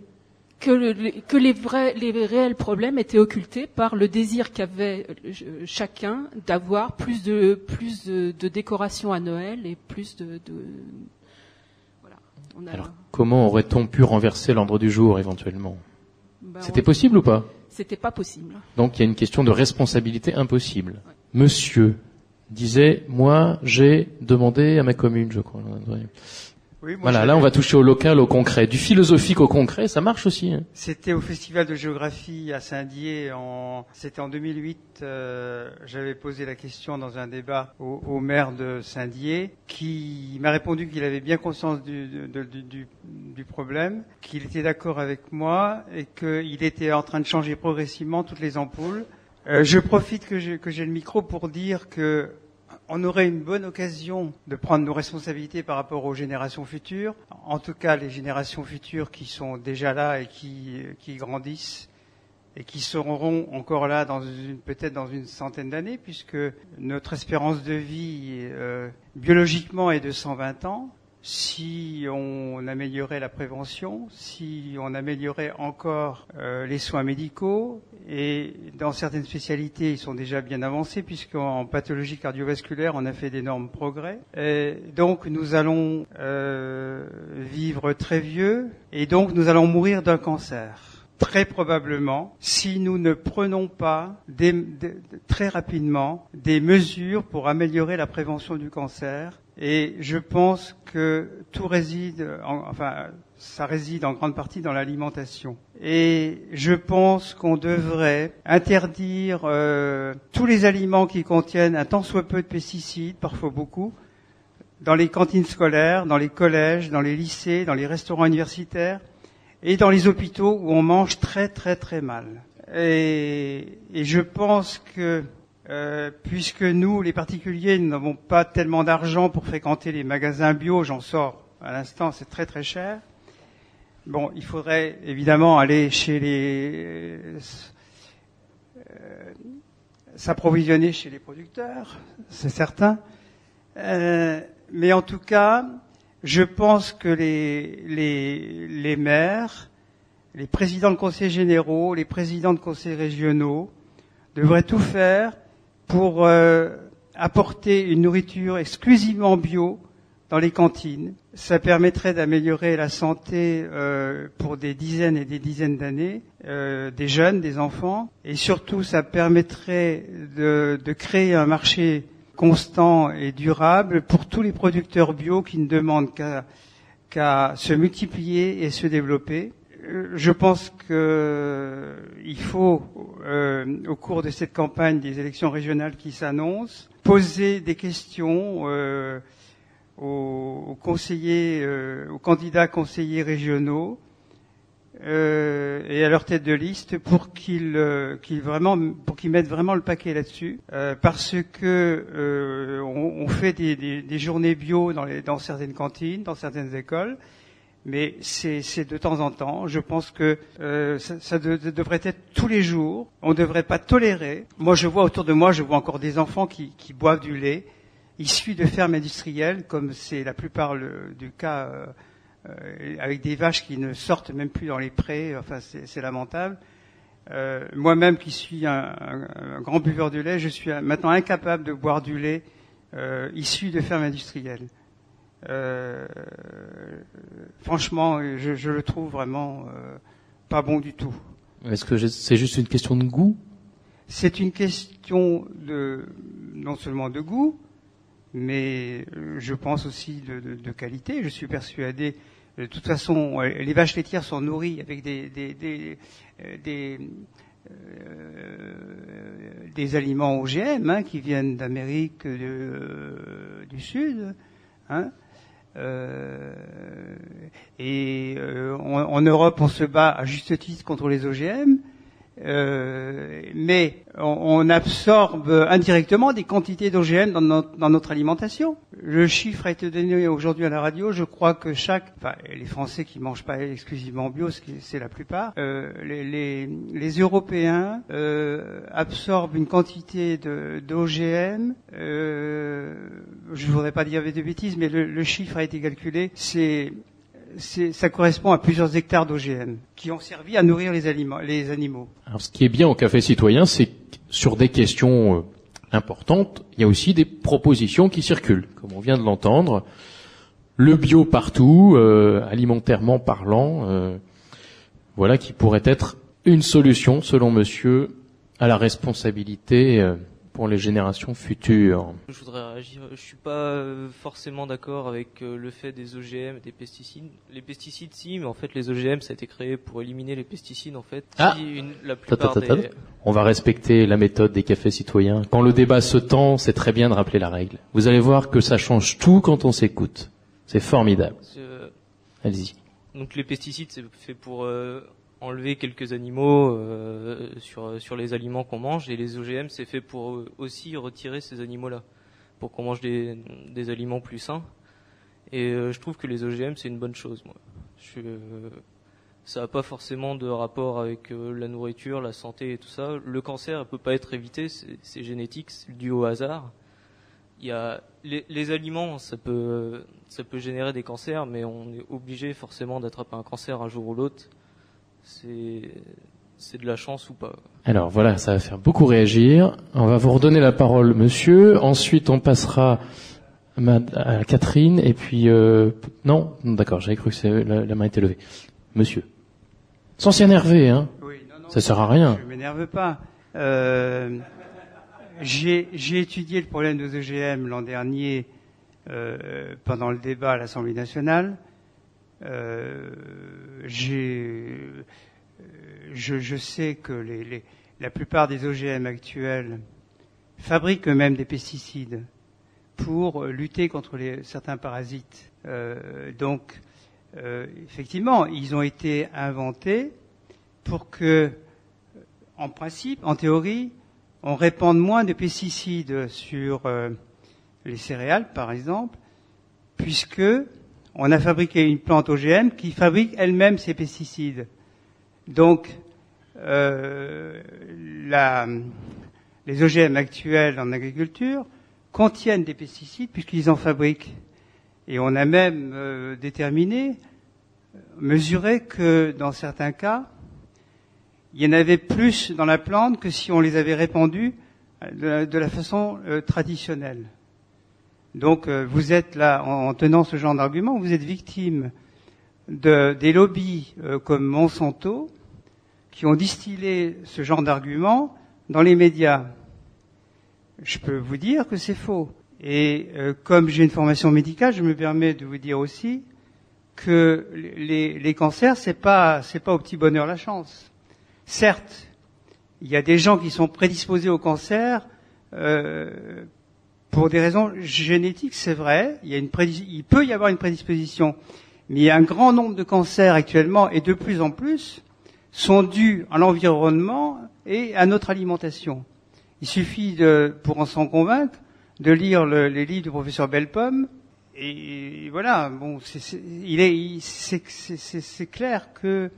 Que, que les, vrais, les réels problèmes étaient occultés par le désir qu'avait euh, chacun d'avoir plus de plus de, de, décoration à Noël et plus de, de voilà. On a Alors comment aurait-on pu renverser l'ordre du jour éventuellement? Ben C'était possible ou pas? C'était pas possible. Donc il y a une question de responsabilité impossible. Ouais. Monsieur disait moi j'ai demandé à ma commune, je crois voilà, là on va toucher au local, au concret. Du philosophique au concret, ça marche aussi. Hein. C'était au Festival de géographie à Saint-Dié, en... c'était en 2008. Euh, J'avais posé la question dans un débat au, au maire de Saint-Dié, qui m'a répondu qu'il avait bien conscience du, du, du, du problème, qu'il était d'accord avec moi et qu'il était en train de changer progressivement toutes les ampoules. Euh, je profite que j'ai le micro pour dire que on aurait une bonne occasion de prendre nos responsabilités par rapport aux générations futures, en tout cas les générations futures qui sont déjà là et qui, qui grandissent et qui seront encore là dans une, peut-être dans une centaine d'années, puisque notre espérance de vie euh, biologiquement est de 120 ans. Si on améliorait la prévention, si on améliorait encore euh, les soins médicaux, et dans certaines spécialités, ils sont déjà bien avancés, puisqu'en pathologie cardiovasculaire, on a fait d'énormes progrès. Donc, nous allons euh, vivre très vieux, et donc nous allons mourir d'un cancer très probablement si nous ne prenons pas des, très rapidement des mesures pour améliorer la prévention du cancer. Et je pense que tout réside, en, enfin, ça réside en grande partie dans l'alimentation. Et je pense qu'on devrait interdire euh, tous les aliments qui contiennent un tant soit peu de pesticides, parfois beaucoup, dans les cantines scolaires, dans les collèges, dans les lycées, dans les restaurants universitaires et dans les hôpitaux où on mange très très très mal. Et, et je pense que euh, puisque nous, les particuliers, nous n'avons pas tellement d'argent pour fréquenter les magasins bio, j'en sors à l'instant, c'est très très cher. Bon, il faudrait évidemment aller chez les euh, s'approvisionner chez les producteurs, c'est certain. Euh, mais en tout cas, je pense que les, les, les maires, les présidents de conseils généraux, les présidents de conseils régionaux devraient tout faire pour euh, apporter une nourriture exclusivement bio dans les cantines. Ça permettrait d'améliorer la santé euh, pour des dizaines et des dizaines d'années, euh, des jeunes, des enfants, et surtout ça permettrait de, créer un marché constant et durable pour tous les producteurs bio qui ne demandent qu'à se multiplier et se développer. Je pense qu'il faut, euh, au cours de cette campagne des élections régionales qui s'annoncent, poser des questions euh, aux, conseillers, euh, aux candidats conseillers régionaux euh, et à leur tête de liste pour qu'ils euh, qu'ils vraiment pour qu'ils mettent vraiment le paquet là-dessus euh, parce que on, on, fait des, des, des, journées bio dans, les, dans certaines cantines, dans certaines écoles, mais c'est de temps en temps. Je pense que euh, ça, ça de, de, devrait être tous les jours. On ne devrait pas tolérer. Moi, je vois autour de moi, je vois encore des enfants qui, qui boivent du lait issu de fermes industrielles, comme c'est la plupart du cas euh, euh, avec des vaches qui ne sortent même plus dans les prés. Enfin, c'est lamentable. Euh, Moi-même, qui suis un, un, un, grand buveur de lait, je suis maintenant incapable de boire du lait euh, issu de fermes industrielles. Euh, franchement, je, je, le trouve vraiment euh, pas bon du tout. Est-ce que c'est juste une question de goût? C'est une question de non seulement de goût, mais je pense aussi de, de, de qualité. Je suis persuadé de toute façon, les vaches laitières sont nourries avec des, des, des, des, euh, des aliments OGM hein, qui viennent d'Amérique euh, du Sud. Hein. Euh, et en, en, Europe, on se bat à juste titre contre les OGM. Euh, mais on, on, absorbe indirectement des quantités d'OGM dans, notre, dans notre alimentation. Le chiffre a été donné aujourd'hui à la radio. Je crois que chaque, enfin, les Français qui mangent pas exclusivement bio, c'est la plupart, euh, les, les, les, Européens euh, absorbent une quantité d'OGM. Euh, je voudrais pas dire de bêtises, mais le, le chiffre a été calculé. C'est ça correspond à plusieurs hectares d'OGM qui ont servi à nourrir les, aliments, les animaux. Alors, ce qui est bien au Café Citoyen, c'est que sur des questions euh, importantes, il y a aussi des propositions qui circulent, comme on vient de l'entendre. Le bio partout, euh, alimentairement parlant, euh, voilà qui pourrait être une solution, selon Monsieur, à la responsabilité euh, pour les générations futures. Je voudrais réagir. Je suis pas forcément d'accord avec le fait des OGM, des pesticides. Les pesticides, si, mais en fait, les OGM, ça a été créé pour éliminer les pesticides, en fait. Ah. Si une, la plupart des... On va respecter la méthode des cafés citoyens. Quand le débat se tend, c'est très bien de rappeler la règle. Vous allez voir que ça change tout quand on s'écoute. C'est formidable. Euh, Allez-y. Donc les pesticides, c'est fait pour euh, enlever quelques animaux euh, sur, sur les aliments qu'on mange et les OGM c'est fait pour aussi retirer ces animaux-là pour qu'on mange des, des, aliments plus sains. Et euh, je trouve que les OGM c'est une bonne chose moi. Je, euh, ça n'a pas forcément de rapport avec euh, la nourriture la santé et tout ça. Le cancer ne peut pas être évité c'est génétique c'est dû au hasard. Il y a les, les aliments, ça peut, ça peut générer des cancers, mais on est obligé forcément d'attraper un cancer un jour ou l'autre. C'est, c'est de la chance ou pas. Alors voilà, ça va faire beaucoup réagir. On va vous redonner la parole, monsieur. Ensuite, on passera à Catherine. Et puis, euh, non, d'accord, j'avais cru que la, la main était levée. Monsieur. Sans s'énerver, hein. Oui, non, non, Ça sert à rien. Je m'énerve pas. Euh, j'ai j'ai étudié le problème des OGM l'an dernier euh, pendant le débat à l'Assemblée nationale. Euh, euh, je, je sais que les, les- la plupart des OGM actuels fabriquent eux-mêmes des pesticides pour lutter contre les, certains parasites. Euh, donc, euh, effectivement, ils ont été inventés pour que, en principe, en théorie, on répande moins de pesticides sur euh, les céréales, par exemple, puisque on a fabriqué une plante OGM qui fabrique elle-même ces pesticides. Donc, euh, les OGM actuels en agriculture contiennent des pesticides puisqu'ils en fabriquent. Et on a même euh, déterminé, mesuré que dans certains cas, il y en avait plus dans la plante que si on les avait répandus euh, de la, façon traditionnelle. Donc euh, vous êtes là, en, en tenant ce genre d'argument, vous êtes victime de, des lobbies euh, comme Monsanto qui ont distillé ce genre d'arguments dans les médias. Je peux vous dire que c'est faux. Et euh, comme j'ai une formation médicale, je me permets de vous dire aussi que les, les cancers, c'est pas pas au petit bonheur la chance. Certes, il y a des gens qui sont prédisposés au cancer euh, pour des raisons génétiques, c'est vrai. Il, y a une il peut y avoir une prédisposition, mais il y a un grand nombre de cancers actuellement et de plus en plus sont dus à l'environnement et à notre alimentation. Il suffit de, pour en s'en convaincre, de lire le- les livres du professeur Belpomme. Et voilà, bon, c'est- est, c'est clair que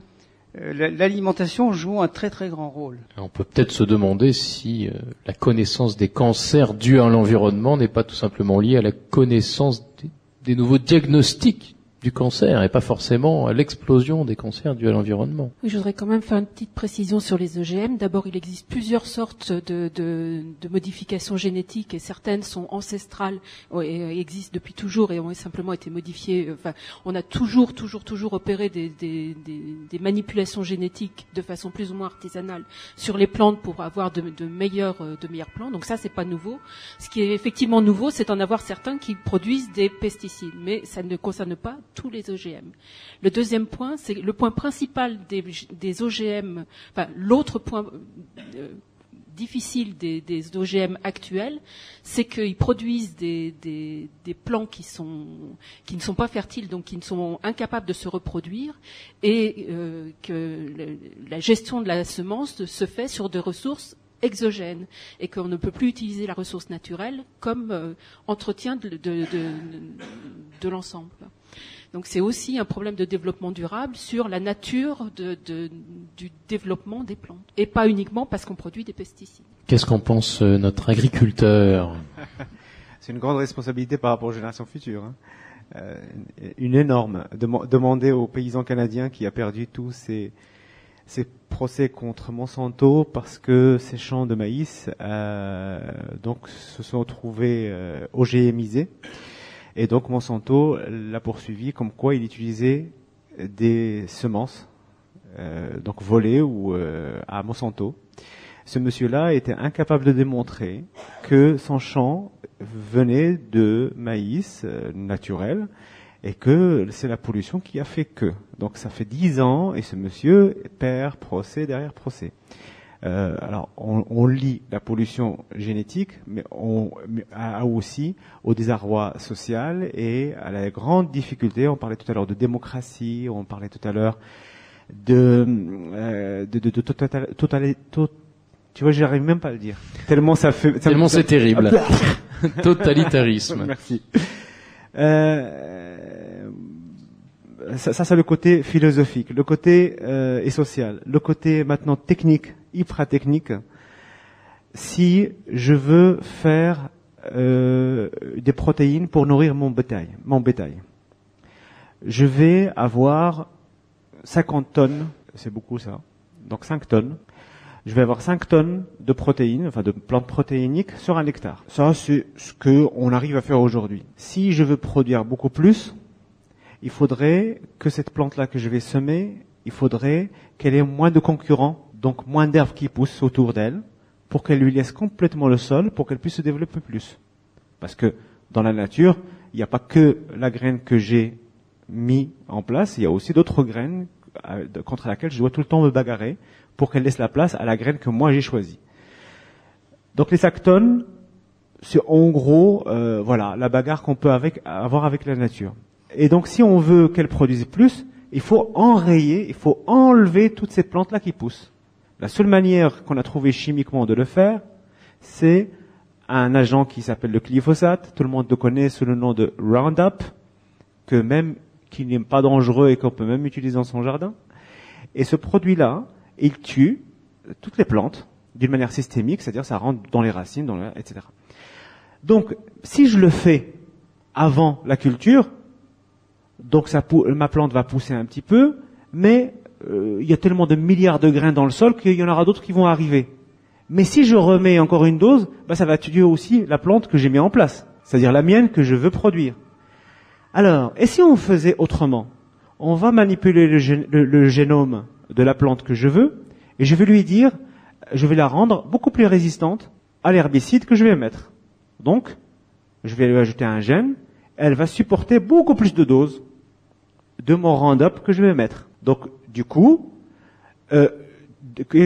l'alimentation joue un très très grand rôle. On peut peut-être se demander si euh, la connaissance des cancers dus à l'environnement n'est pas tout simplement liée à la connaissance des, des nouveaux diagnostics du cancer et pas forcément l'explosion des cancers dus à l'environnement. Oui, je voudrais quand même faire une petite précision sur les OGM. D'abord, il existe plusieurs sortes de, de, de modifications génétiques et certaines sont ancestrales euh, et euh, existent depuis toujours et ont simplement été modifiées. euh, Enfin, on a toujours, toujours, toujours opéré des, des, des, des manipulations génétiques de façon plus ou moins artisanale sur les plantes pour avoir de, meilleurs, euh, de meilleurs plants. Donc ça, c'est pas nouveau. Ce qui est effectivement nouveau, c'est d'en avoir certains qui produisent des pesticides, mais ça ne concerne pas tous les OGM. Le deuxième point, c'est le point principal des, OGM, enfin l'autre point euh, difficile des, OGM actuels, c'est qu'ils produisent des, des, plants qui sont qui ne sont pas fertiles, donc qui ne sont incapables de se reproduire, et euh, que la gestion de la semence se fait sur des ressources exogènes et qu'on ne peut plus utiliser la ressource naturelle comme euh, entretien de, de l'ensemble. Donc c'est aussi un problème de développement durable sur la nature de, de- du développement des plantes et pas uniquement parce qu'on produit des pesticides. Qu'est-ce qu'en pense euh, notre agriculteur? C'est une grande responsabilité par rapport aux générations futures. hein. Euh, une énorme. Dema- Demander aux paysans canadiens qui a perdu tous ses, ses procès contre Monsanto parce que ses champs de maïs euh, donc se sont trouvés euh, OGMisés. Et donc Monsanto l'a poursuivi comme quoi il utilisait des semences euh, donc volées ou euh, à Monsanto. Ce monsieur-là était incapable de démontrer que son champ venait de maïs euh, naturel et que c'est la pollution qui a fait que. Donc ça fait dix ans et ce monsieur perd procès derrière procès. Euh, alors on, on lit la pollution génétique, mais on mais a aussi au désarroi social et à la grande difficulté. On parlait tout à l'heure de démocratie, on parlait tout à l'heure de, euh, de, de, de total, total- to- tu vois, j'arrive même pas à le dire. Tellement ça fait. ça- Tellement c'est terrible. Totalitarisme. Merci. Euh, ça, ça c'est le côté philosophique, le côté euh, et social, le côté maintenant technique, hyper technique. Si je veux faire euh, des protéines pour nourrir mon bétail. Mon bétail. Je vais avoir 50 tonnes, c'est beaucoup ça, donc 5 tonnes. Je vais avoir 5 tonnes de protéines, enfin de plantes protéiniques sur un hectare. Ça, c'est ce qu'on arrive à faire aujourd'hui. Si je veux produire beaucoup plus, il faudrait que cette plante-là que je vais semer, il faudrait qu'elle ait moins de concurrents, donc moins d'herbes qui poussent autour d'elle, pour qu'elle lui laisse complètement le sol, pour qu'elle puisse se développer plus. Parce que dans la nature, il n'y a pas que la graine que j'ai mis en place, il y a aussi d'autres graines euh, contre laquelle je dois tout le temps me bagarrer pour qu'elle laisse la place à la graine que moi j'ai choisie. Donc les sactones, c'est en gros, euh, voilà, la bagarre qu'on peut avec, avoir avec la nature. Et donc si on veut qu'elle produise plus, il faut enrayer, il faut enlever toutes ces plantes-là qui poussent. La seule manière qu'on a trouvé chimiquement de le faire, c'est un agent qui s'appelle le glyphosate. Tout le monde le connaît sous le nom de Roundup, que même qui n'est pas dangereux et qu'on peut même utiliser dans son jardin. Et ce produit-là, il tue toutes les plantes d'une manière systémique, c'est-à-dire ça rentre dans les racines, dans etc. Donc, si je le fais avant la culture, donc ça, ma plante va pousser un petit peu, mais euh, il y a tellement de milliards de grains dans le sol qu'il y en aura d'autres qui vont arriver. Mais si je remets encore une dose, bah, ça va tuer aussi la plante que j'ai mis en place, c'est-à-dire la mienne que je veux produire. Alors, et si on faisait autrement? On va manipuler le, génome de la plante que je veux, et je vais lui dire, je vais la rendre beaucoup plus résistante à l'herbicide que je vais mettre. Donc, je vais lui ajouter un gène, elle va supporter beaucoup plus de doses de mon Roundup que je vais mettre. Donc, du coup, euh,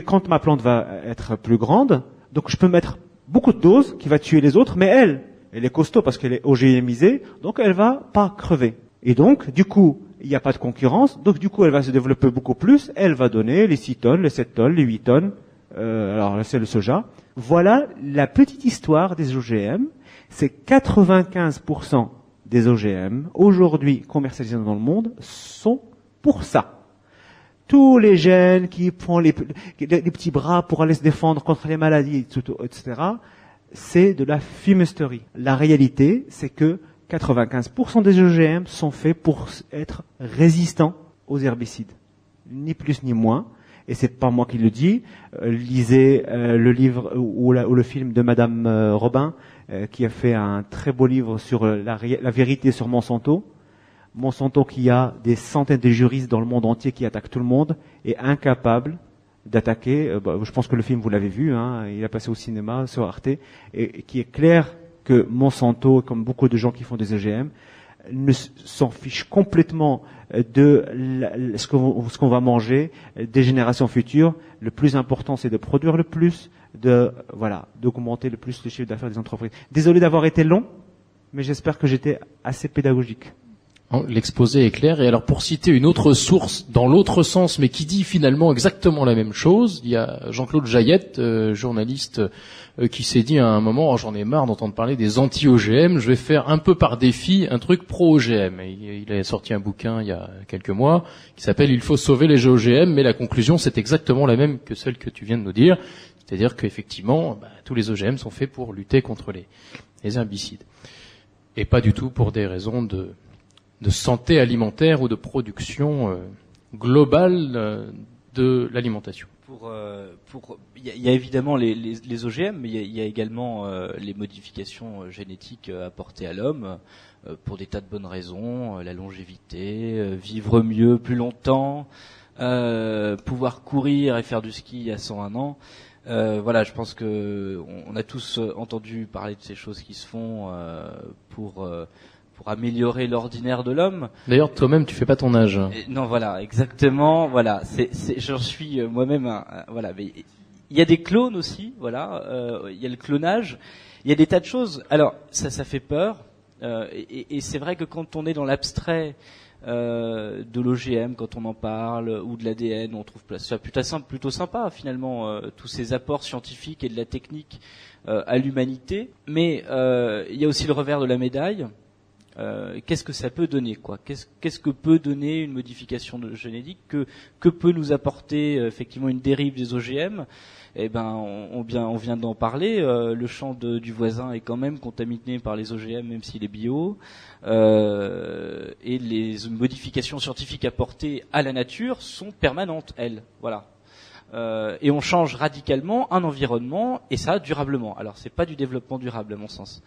quand ma plante va être plus grande, donc je peux mettre beaucoup de doses qui va tuer les autres, mais elle, elle est costaud parce qu'elle est OGMisée, donc elle va pas crever. Et donc, du coup, il n'y a pas de concurrence, donc du coup, elle va se développer beaucoup plus, elle va donner les 6 tonnes, les 7 tonnes, les 8 tonnes, euh, alors c'est le soja. Voilà la petite histoire des OGM. C'est 95% des OGM aujourd'hui commercialisés dans le monde sont pour ça tous les gènes qui font les, petits bras pour aller se défendre contre les maladies, etc., c'est de la fumisterie. La réalité, c'est que 95% des OGM sont faits pour être résistants aux herbicides. Ni plus ni moins. Et c'est pas moi qui le dis. Euh, lisez euh, le livre ou, le film de Madame euh, Robin, qui a fait un très beau livre sur la vérité sur Monsanto. Monsanto qui a des centaines de juristes dans le monde entier qui attaquent tout le monde est incapable d'attaquer. Euh, bah, je pense que le film vous l'avez vu, hein, il a passé au cinéma sur Arte, et, qui est clair que Monsanto, comme beaucoup de gens qui font des OGM, ne s'en fiche complètement de ce qu'on va manger des générations futures. Le plus important, c'est de produire le plus, de voilà, d'augmenter le plus le chiffre d'affaires des entreprises. Désolé d'avoir été long, mais j'espère que j'étais assez pédagogique. L'exposé est clair. Et alors, pour citer une autre source dans l'autre sens, mais qui dit finalement exactement la même chose, il y a Jean-Claude Jaillette, euh, journaliste, euh, qui s'est dit à un moment, oh, j'en ai marre d'entendre parler des anti-OGM, je vais faire un peu par défi un truc pro-OGM. Il, il a sorti un bouquin il y a quelques mois qui s'appelle Il faut sauver les OGM, mais la conclusion c'est exactement la même que celle que tu viens de nous dire, c'est-à-dire qu'effectivement, bah, tous les OGM sont faits pour lutter contre les herbicides, et pas du tout pour des raisons de de santé alimentaire ou de production euh, globale euh, de l'alimentation. Pour, euh, pour, il y, a évidemment les, OGM, mais il y, a, également les modifications génétiques apportées à l'homme pour des tas de bonnes raisons, la longévité, vivre mieux, plus longtemps, pouvoir courir et faire du ski à 101 ans. voilà, je pense que on, a tous entendu parler de ces choses qui se font pour pour améliorer l'ordinaire de l'homme. D'ailleurs, toi-même, tu fais pas ton âge. non, voilà, exactement. Voilà, c'est, j'en suis euh, moi-même. voilà, mais il y a des clones aussi. Voilà, euh, il y a le clonage. Il y a des tas de choses. Alors, ça, ça fait peur. Euh, et, et c'est vrai que quand on est dans l'abstrait euh, de l'OGM, quand on en parle, ou de l'ADN, on trouve ça plutôt, plutôt sympa finalement euh, tous ces apports scientifiques et de la technique à l'humanité. Mais il y a aussi le revers de la médaille euh, qu'est-ce que ça peut donner quoi Qu'est-ce qu'est-ce que peut donner une modification génétique Que que peut nous apporter euh, effectivement une dérive des OGM Eh ben, on, on vient on vient d'en parler. euh, le champ de- du voisin est quand même contaminé par les OGM, même s'il est bio. Euh, et les modifications scientifiques apportées à la nature sont permanentes, elles. Voilà. Euh, et on change radicalement un environnement et ça durablement. Alors c'est pas du développement durable à mon sens.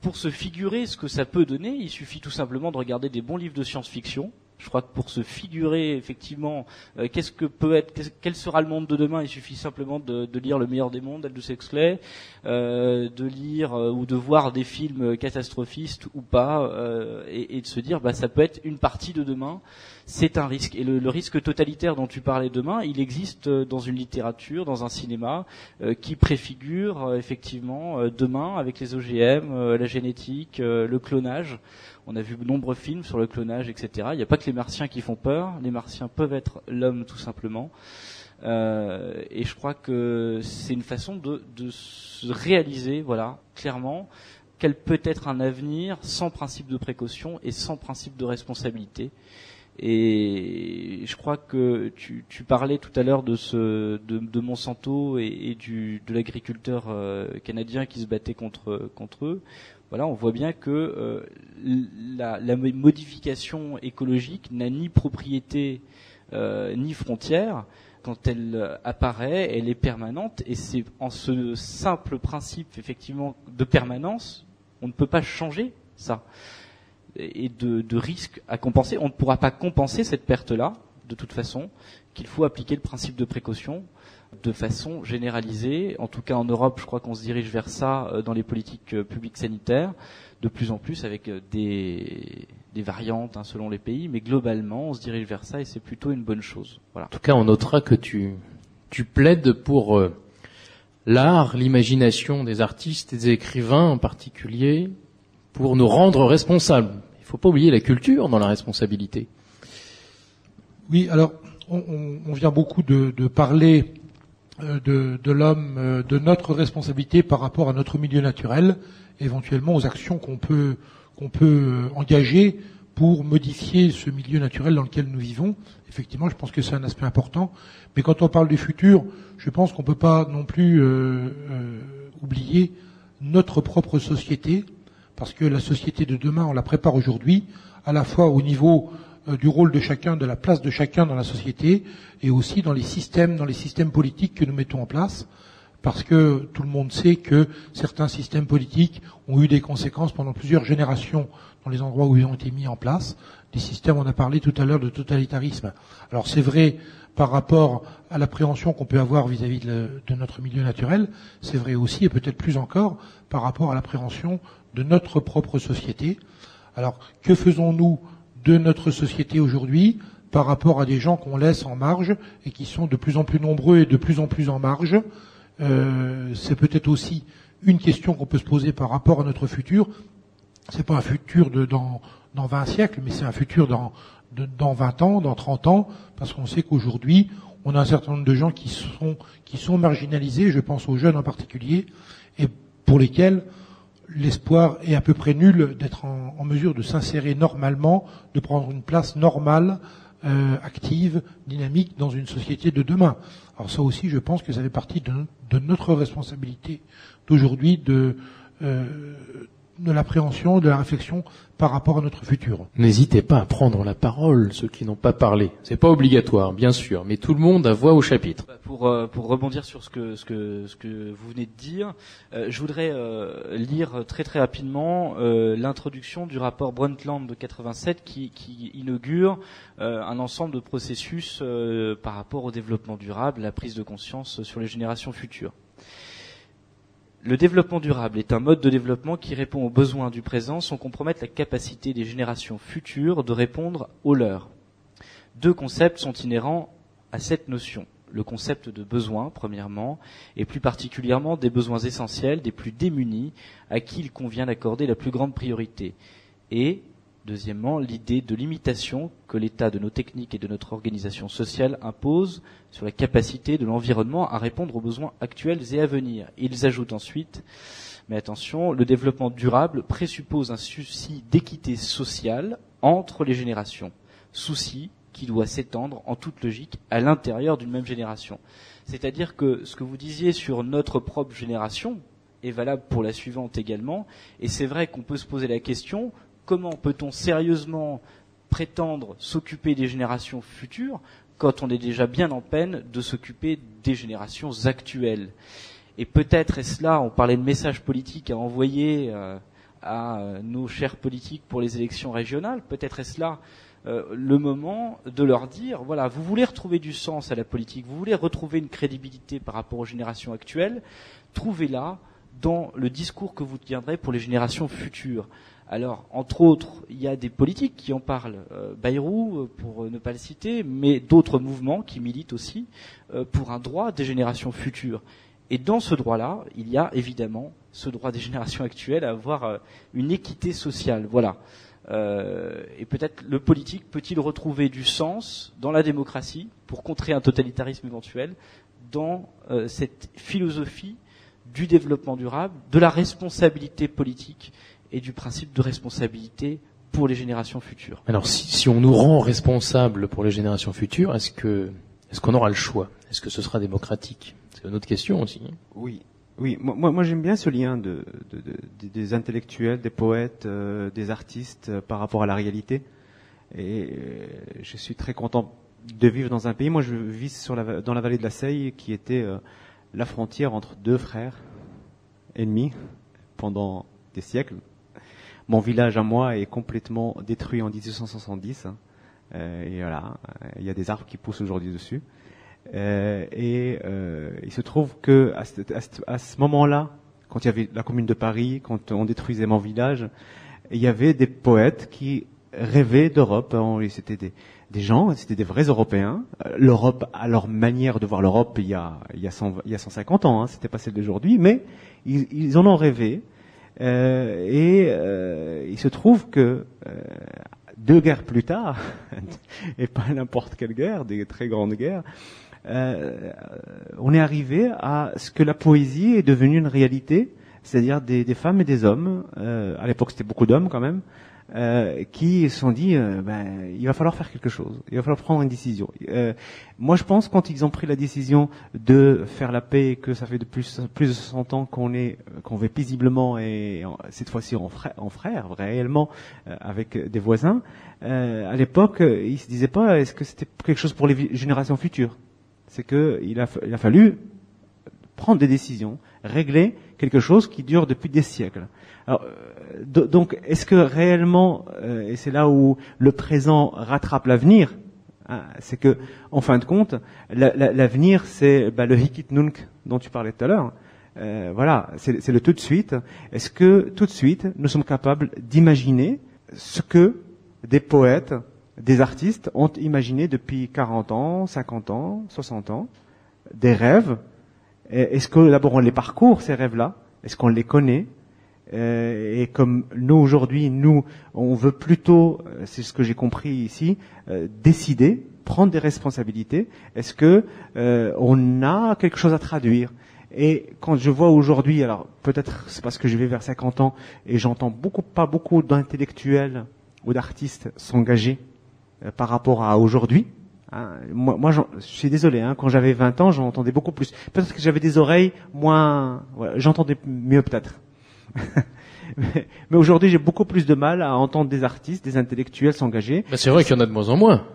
Pour se figurer ce que ça peut donner, il suffit tout simplement de regarder des bons livres de science-fiction. Je crois que pour se figurer effectivement euh, qu'est-ce que peut être, quel sera le monde de demain, il suffit simplement de, lire Le meilleur des mondes, Aldous Huxley, euh, de lire euh, ou de voir des films catastrophistes ou pas, euh, et, et de se dire bah ça peut être une partie de demain. C'est un risque. Et le, le risque totalitaire dont tu parlais demain, il existe euh, dans une littérature, dans un cinéma, euh, qui préfigure euh, effectivement euh, demain avec les OGM, euh, la génétique, euh, le clonage. On a vu de nombreux films sur le clonage, etc. Il n'y a pas que les martiens qui font peur. Les martiens peuvent être l'homme tout simplement. Et je crois que c'est une façon de, de se réaliser, voilà, clairement, quel peut être un avenir sans principe de précaution et sans principe de responsabilité. Et je crois que tu, tu parlais tout à l'heure de ce de, de Monsanto et, du de l'agriculteur euh, canadien qui se battait contre contre eux. Voilà, on voit bien que euh, la, la modification écologique n'a ni propriété euh, ni frontière. Quand elle euh, apparaît, elle est permanente et c'est en ce simple principe effectivement de permanence, on ne peut pas changer ça et de, de risques à compenser. On ne pourra pas compenser cette perte-là, de toute façon, qu'il faut appliquer le principe de précaution de façon généralisée. En tout cas, en Europe, je crois qu'on se dirige vers ça euh, dans les politiques euh, publiques sanitaires, de plus en plus avec euh, des, des variantes hein, selon les pays, mais globalement, on se dirige vers ça et c'est plutôt une bonne chose. Voilà. En tout cas, on notera que tu, tu plaides pour l'art, l'imagination des artistes et des écrivains en particulier, pour nous rendre responsables. Il ne faut pas oublier la culture dans la responsabilité. Oui, alors on, vient beaucoup de, parler euh, de, l'homme, euh, de notre responsabilité par rapport à notre milieu naturel, éventuellement aux actions qu'on peut peut euh, engager pour modifier ce milieu naturel dans lequel nous vivons. Effectivement, je pense que c'est un aspect important. Mais quand on parle du futur, je pense qu'on peut pas non plus oublier notre propre société, parce que la société de demain, on la prépare aujourd'hui, à la fois au niveau euh, du rôle de chacun, de la place de chacun dans la société, et aussi dans les systèmes, dans les systèmes politiques que nous mettons en place, parce que tout le monde sait que certains systèmes politiques ont eu des conséquences pendant plusieurs générations dans les endroits où ils ont été mis en place. Des systèmes, on a parlé tout à l'heure de totalitarisme. Alors c'est vrai par rapport à l'appréhension qu'on peut avoir vis-à-vis de, de notre milieu naturel, c'est vrai aussi, et peut-être plus encore, par rapport à l'appréhension de notre propre société. Alors, que faisons-nous de notre société aujourd'hui par rapport à des gens qu'on laisse en marge et qui sont de plus en plus nombreux et de plus en plus en marge? Euh, C'est peut-être aussi une question qu'on peut se poser par rapport à notre futur. C'est pas un futur de dans, dans 20 siècles, mais c'est un futur dans, de- dans 20 ans, dans 30 ans, parce qu'on sait qu'aujourd'hui, on a un certain nombre de gens qui sont, qui sont marginalisés, je pense aux jeunes en particulier, et pour lesquels l'espoir est à peu près nul d'être en, mesure de s'insérer normalement, de prendre une place normale, euh, active, dynamique dans une société de demain. Alors ça aussi, je pense que ça fait partie de notre responsabilité d'aujourd'hui de, euh, de l'appréhension, de la réflexion par rapport à notre futur. N'hésitez pas à prendre la parole, ceux qui n'ont pas parlé. C'est pas obligatoire, bien sûr, mais tout le monde a voix au chapitre. Pour, euh, pour rebondir sur ce que, ce que, ce que vous venez de dire, euh, je voudrais euh, lire très très rapidement euh, l'introduction du rapport Brundtland de 87 qui, qui inaugure euh, un ensemble de processus euh, par rapport au développement durable, la prise de conscience sur les générations futures. Le développement durable est un mode de développement qui répond aux besoins du présent sans compromettre la capacité des générations futures de répondre aux leurs. Deux concepts sont inhérents à cette notion. Le concept de besoin, premièrement, et plus particulièrement des besoins essentiels des plus démunis à qui il convient d'accorder la plus grande priorité. Et, Deuxièmement, l'idée de limitation que l'état de nos techniques et de notre organisation sociale impose sur la capacité de l'environnement à répondre aux besoins actuels et à venir. Ils ajoutent ensuite, mais attention, le développement durable présuppose un souci d'équité sociale entre les générations, souci qui doit s'étendre en toute logique à l'intérieur d'une même génération. C'est-à-dire que ce que vous disiez sur notre propre génération est valable pour la suivante également, et c'est vrai qu'on peut se poser la question, comment peut-on sérieusement prétendre s'occuper des générations futures quand on est déjà bien en peine de s'occuper des générations actuelles? Et peut-être est-ce là, on parlait de messages politiques à envoyer euh, à nos chers politiques pour les élections régionales, peut-être est-ce là euh, le moment de leur dire, voilà, vous voulez retrouver du sens à la politique, vous voulez retrouver une crédibilité par rapport aux générations actuelles, trouvez-la dans le discours que vous tiendrez pour les générations futures. Alors, entre autres, il y a des politiques qui en parlent, euh, Bayrou, euh, pour ne pas le citer, mais d'autres mouvements qui militent aussi euh, pour un droit des générations futures. Et dans ce droit-là, il y a évidemment ce droit des générations actuelles à avoir une équité sociale. Voilà. Euh, et peut-être le politique peut-il retrouver du sens dans la démocratie pour contrer un totalitarisme éventuel, dans euh, cette philosophie du développement durable, de la responsabilité politique et du principe de responsabilité pour les générations futures. Alors si, si on nous rend responsables pour les générations futures, est-ce que est-ce qu'on aura le choix? Est-ce que ce sera démocratique? C'est une autre question aussi. Oui, oui, moi, moi j'aime bien ce lien de, de, de, des intellectuels, des poètes, euh, des artistes euh, par rapport à la réalité. Et euh, je suis très content de vivre dans un pays. Moi, je vis sur la, dans la vallée de la Seille, qui était la frontière entre deux frères ennemis pendant des siècles. Mon village à moi est complètement détruit en 1870. Hein. et voilà, il y a des arbres qui poussent aujourd'hui dessus. Euh, et euh, il se trouve que à ce, moment-là, quand il y avait la Commune de Paris, quand on détruisait mon village, il y avait des poètes qui rêvaient d'Europe. C'était des, des gens, c'était des vrais Européens. Euh, L'Europe, à leur manière de voir l'Europe, il y a, il y a, 100, il y a 150 ans, hein, c'était pas celle d'aujourd'hui, mais ils, ils, en ont rêvé. Euh, et euh, il se trouve que euh, deux guerres plus tard, et pas n'importe quelle guerre, des très grandes guerres, euh, on est arrivé à ce que la poésie est devenue une réalité, c'est-à-dire des, des, femmes et des hommes, euh, à l'époque c'était beaucoup d'hommes quand même, euh, qui se sont dit euh, ben, il va falloir faire quelque chose, il va falloir prendre une décision. Euh, moi je pense quand ils ont pris la décision de faire la paix, que ça fait de plus, plus de 60 ans qu'on est qu'on vit paisiblement et cette fois-ci en frère, en frère réellement euh, avec des voisins, à l'époque ils se disaient pas est-ce que c'était quelque chose pour les générations futures? C'est qu'il a, il a fallu prendre des décisions, régler quelque chose qui dure depuis des siècles. Euh, donc, est-ce que réellement, euh, et c'est là où le présent rattrape l'avenir, hein, c'est que, en fin de compte, l'avenir, c'est bah, le hikit nunc dont tu parlais tout à l'heure. Euh, voilà, c'est le tout de suite. Est-ce que tout de suite, nous sommes capables d'imaginer ce que des poètes, des artistes ont imaginé depuis 40 ans, 50 ans, 60 ans, des rêves? Est-ce que d'abord on les parcourt, ces rêves-là? Est-ce qu'on les connaît? Et comme nous aujourd'hui, nous, on veut plutôt, euh, c'est ce que j'ai compris ici, euh, décider, prendre des responsabilités. Est-ce que on a quelque chose à traduire? Et quand je vois aujourd'hui, alors peut-être c'est parce que je vais vers 50 ans et j'entends beaucoup, pas beaucoup d'intellectuels ou d'artistes s'engager euh, par rapport à aujourd'hui. Hein, moi, moi je suis désolé, hein, quand j'avais 20 ans, j'entendais beaucoup plus. Peut-être que j'avais des oreilles moins... j'entendais mieux peut-être. Mais, mais aujourd'hui, j'ai beaucoup plus de mal à entendre des artistes, des intellectuels s'engager. Bah, c'est vrai qu'il y en a de moins en moins.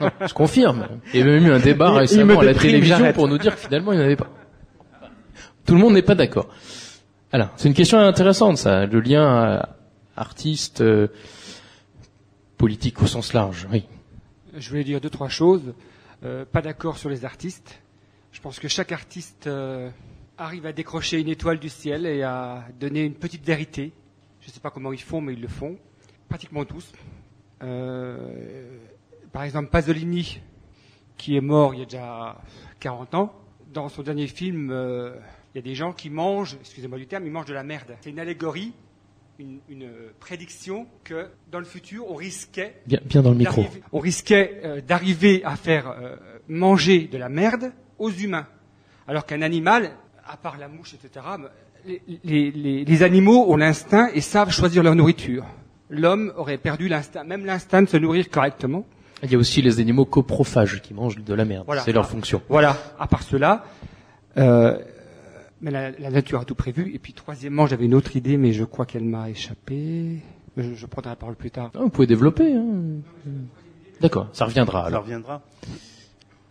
non, je confirme. Il y a même eu un débat récemment à la télévision pour nous dire que finalement il n'y en avait pas. Tout le monde n'est pas d'accord. Alors, c'est une question intéressante ça, le lien euh, artiste euh, politique au sens large, oui. Je voulais dire deux, trois choses. Euh, pas d'accord sur les artistes. Je pense que chaque artiste euh, arrive à décrocher une étoile du ciel et à donner une petite vérité. Je ne sais pas comment ils font, mais ils le font. Pratiquement tous. Euh, par exemple, Pasolini, qui est mort il y a déjà 40 ans. Dans son dernier film, il y a des gens qui mangent, excusez-moi du terme, ils mangent de la merde. C'est une allégorie une, une prédiction que dans le futur, on risquait Bien, bien dans le micro. d'arriver- on risquait euh, d'arriver à faire euh, manger de la merde aux humains. Alors qu'un animal, à part la mouche, etc., les, les- les- les animaux ont l'instinct et savent choisir leur nourriture. L'homme aurait perdu l'instinct, même l'instinct de se nourrir correctement. Il y a aussi les animaux coprophages qui mangent de la merde. Voilà. C'est leur fonction. Voilà, à part cela, euh, mais la, la nature a tout prévu. Et puis troisièmement, j'avais une autre idée, mais je crois qu'elle m'a échappé. Je, je prendrai la parole plus tard. Ah, vous pouvez développer. hein. D'accord, ça reviendra Ça alors. reviendra.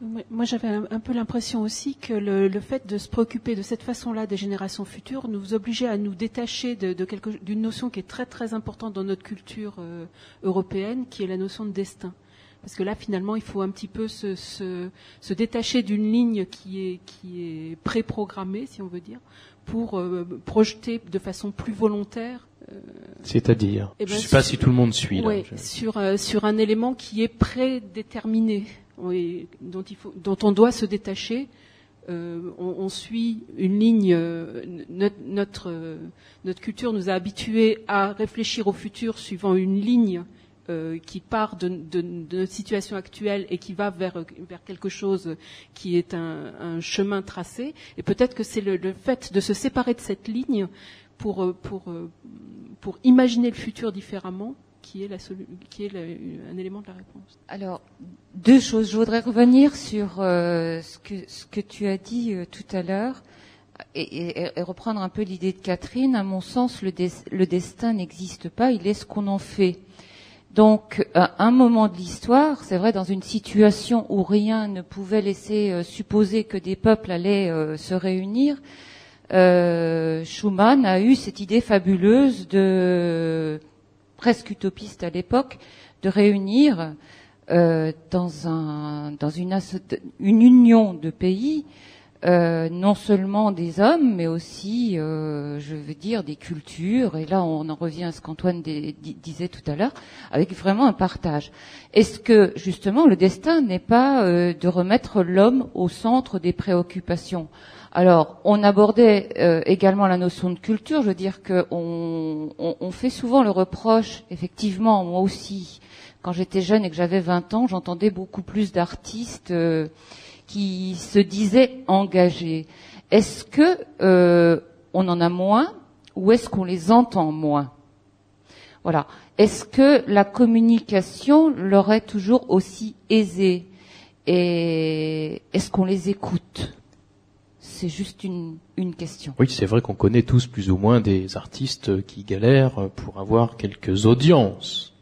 Moi, j'avais un, peu l'impression aussi que le, le fait de se préoccuper de cette façon-là des générations futures nous obligeait à nous détacher de, de quelque- d'une notion qui est très très importante dans notre culture euh, européenne, qui est la notion de destin. Parce que là, finalement, il faut un petit peu se, se, se détacher d'une ligne qui est, qui est préprogrammée, si on veut dire, pour euh, projeter de façon plus volontaire C'est-à-dire, Eh je ben, ne sais pas si tout le monde suit. là. Ouais, Je- sur, euh, sur un élément qui est prédéterminé, dont, il faut, dont on doit se détacher. Euh, on, on suit une ligne. euh, notre, notre, euh, notre culture nous a habitués à réfléchir au futur suivant une ligne euh, qui part de, de- de notre situation actuelle et qui va vers, vers quelque chose qui est un, un chemin tracé. Et peut-être que c'est le, le fait de se séparer de cette ligne pour, euh, pour, euh, pour imaginer le futur différemment qui est, un élément de la réponse. Alors, deux choses. Je voudrais revenir sur euh, ce, que, tu as dit euh, tout à l'heure et, reprendre un peu l'idée de Catherine. À mon sens, le, des- le destin n'existe pas, il est ce qu'on en fait. Donc, à un moment de l'histoire, c'est vrai, dans une situation où rien ne pouvait laisser euh, supposer que des peuples allaient se réunir, Schumann a eu cette idée fabuleuse de presque utopiste à l'époque de réunir euh, dans un dans une une union de pays euh, non seulement des hommes mais aussi euh, je veux dire des cultures. Et là on en revient à ce qu'Antoine disait tout à l'heure avec vraiment un partage. Est-ce que justement le destin n'est pas euh, de remettre l'homme au centre des préoccupations? Alors, on abordait euh, également la notion de culture. Je veux dire qu'on on, fait souvent le reproche, effectivement, moi aussi, quand j'étais jeune et que j'avais 20 ans, j'entendais beaucoup plus d'artistes euh, qui se disaient engagés. Est-ce que euh, on en a moins ou est-ce qu'on les entend moins? Voilà. Est-ce que la communication leur est toujours aussi aisée? Et est-ce qu'on les écoute? C'est juste une, une question. Oui, c'est vrai qu'on connaît tous plus ou moins des artistes qui galèrent pour avoir quelques audiences.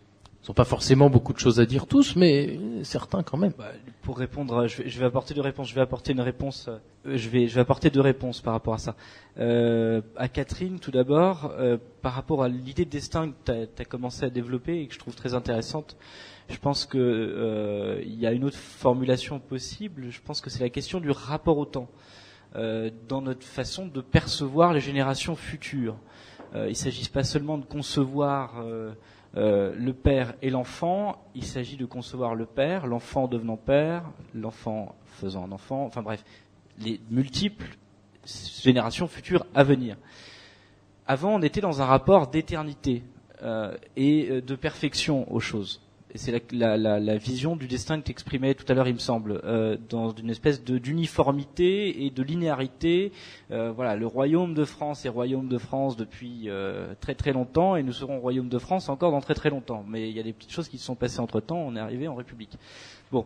Ils n'ont pas forcément beaucoup de choses à dire tous, mais certains quand même. Bah, pour répondre, je vais, je vais apporter deux réponses. Je vais apporter une réponse. euh, je vais, je vais apporter deux réponses par rapport à ça. Euh, à Catherine, tout d'abord, euh, par rapport à l'idée de destin que tu as, commencé à développer et que je trouve très intéressante. Je pense que euh, il y a une autre formulation possible. Je pense que c'est la question du rapport au temps euh, dans notre façon de percevoir les générations futures. Euh, il ne s'agit pas seulement de concevoir euh, euh, le père et l'enfant, il s'agit de concevoir le père, l'enfant devenant père, l'enfant faisant un enfant, enfin bref, les multiples générations futures à venir. Avant, on était dans un rapport d'éternité euh, et euh, de perfection aux choses. C'est la, la, la, vision du destin que tu exprimais tout à l'heure, il me semble, euh, dans une espèce de, d'uniformité et de linéarité. Euh, voilà, le royaume de France est royaume de France depuis euh, très très longtemps, et nous serons royaume de France encore dans très très longtemps. Mais il y a des petites choses qui se sont passées entre temps. On est arrivé en République. Bon,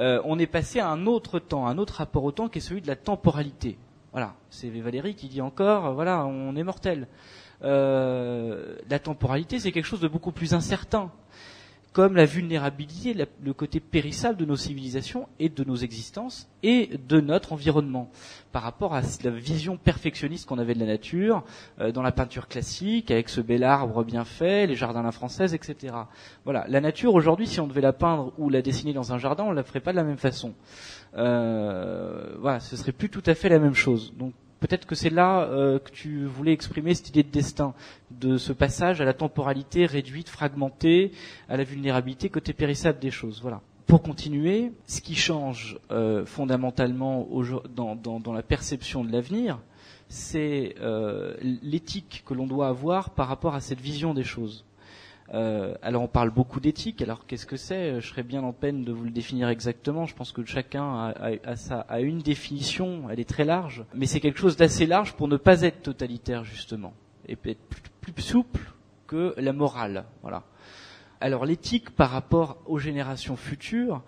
euh, on est passé à un autre temps, un autre rapport au temps qui est celui de la temporalité. Voilà, c'est Valérie qui dit encore, voilà, on est mortel. Euh, la temporalité, c'est quelque chose de beaucoup plus incertain comme la vulnérabilité, le côté périssable de nos civilisations et de nos existences et de notre environnement par rapport à la vision perfectionniste qu'on avait de la nature euh, dans la peinture classique avec ce bel arbre bien fait, les jardins à la française, etc. Voilà, la nature aujourd'hui, si on devait la peindre ou la dessiner dans un jardin, on la ferait pas de la même façon. Euh, voilà, ce serait plus tout à fait la même chose. Peut-être que c'est là euh, que tu voulais exprimer cette idée de destin, de ce passage à la temporalité réduite, fragmentée, à la vulnérabilité côté périssable des choses. Voilà. Pour continuer, ce qui change euh, fondamentalement dans, la perception de l'avenir, c'est euh, l'éthique que l'on doit avoir par rapport à cette vision des choses. Euh, alors on parle beaucoup d'éthique, alors qu'est-ce que c'est? Je serais bien en peine de vous le définir exactement, je pense que chacun a, une définition, elle est très large, mais c'est quelque chose d'assez large pour ne pas être totalitaire justement, et peut être plus, plus souple que la morale. Voilà. Alors l'éthique par rapport aux générations futures,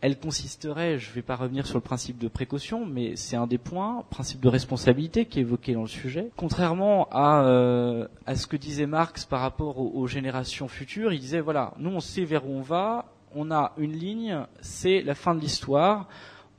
elle consisterait, je ne vais pas revenir sur le principe de précaution, mais c'est un des points, principe de responsabilité qui est évoqué dans le sujet. Contrairement à, euh, à ce que disait Marx par rapport aux, générations futures, il disait voilà, nous on sait vers où on va, on a une ligne, c'est la fin de l'histoire,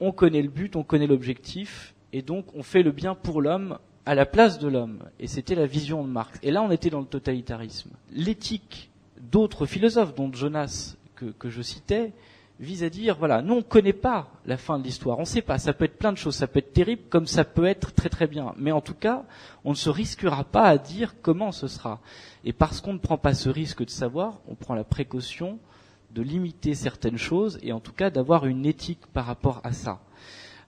on connaît le but, on connaît l'objectif, et donc on fait le bien pour l'homme à la place de l'homme. Et c'était la vision de Marx. Et là on était dans le totalitarisme. L'éthique d'autres philosophes, dont Jonas que je citais, vise à dire voilà, nous on connaît pas la fin de l'histoire, on sait pas, ça peut être plein de choses, ça peut être terrible comme ça peut être très très bien, mais en tout cas, on ne se risquera pas à dire comment ce sera. Et parce qu'on ne prend pas ce risque de savoir, on prend la précaution de limiter certaines choses et en tout cas d'avoir une éthique par rapport à ça.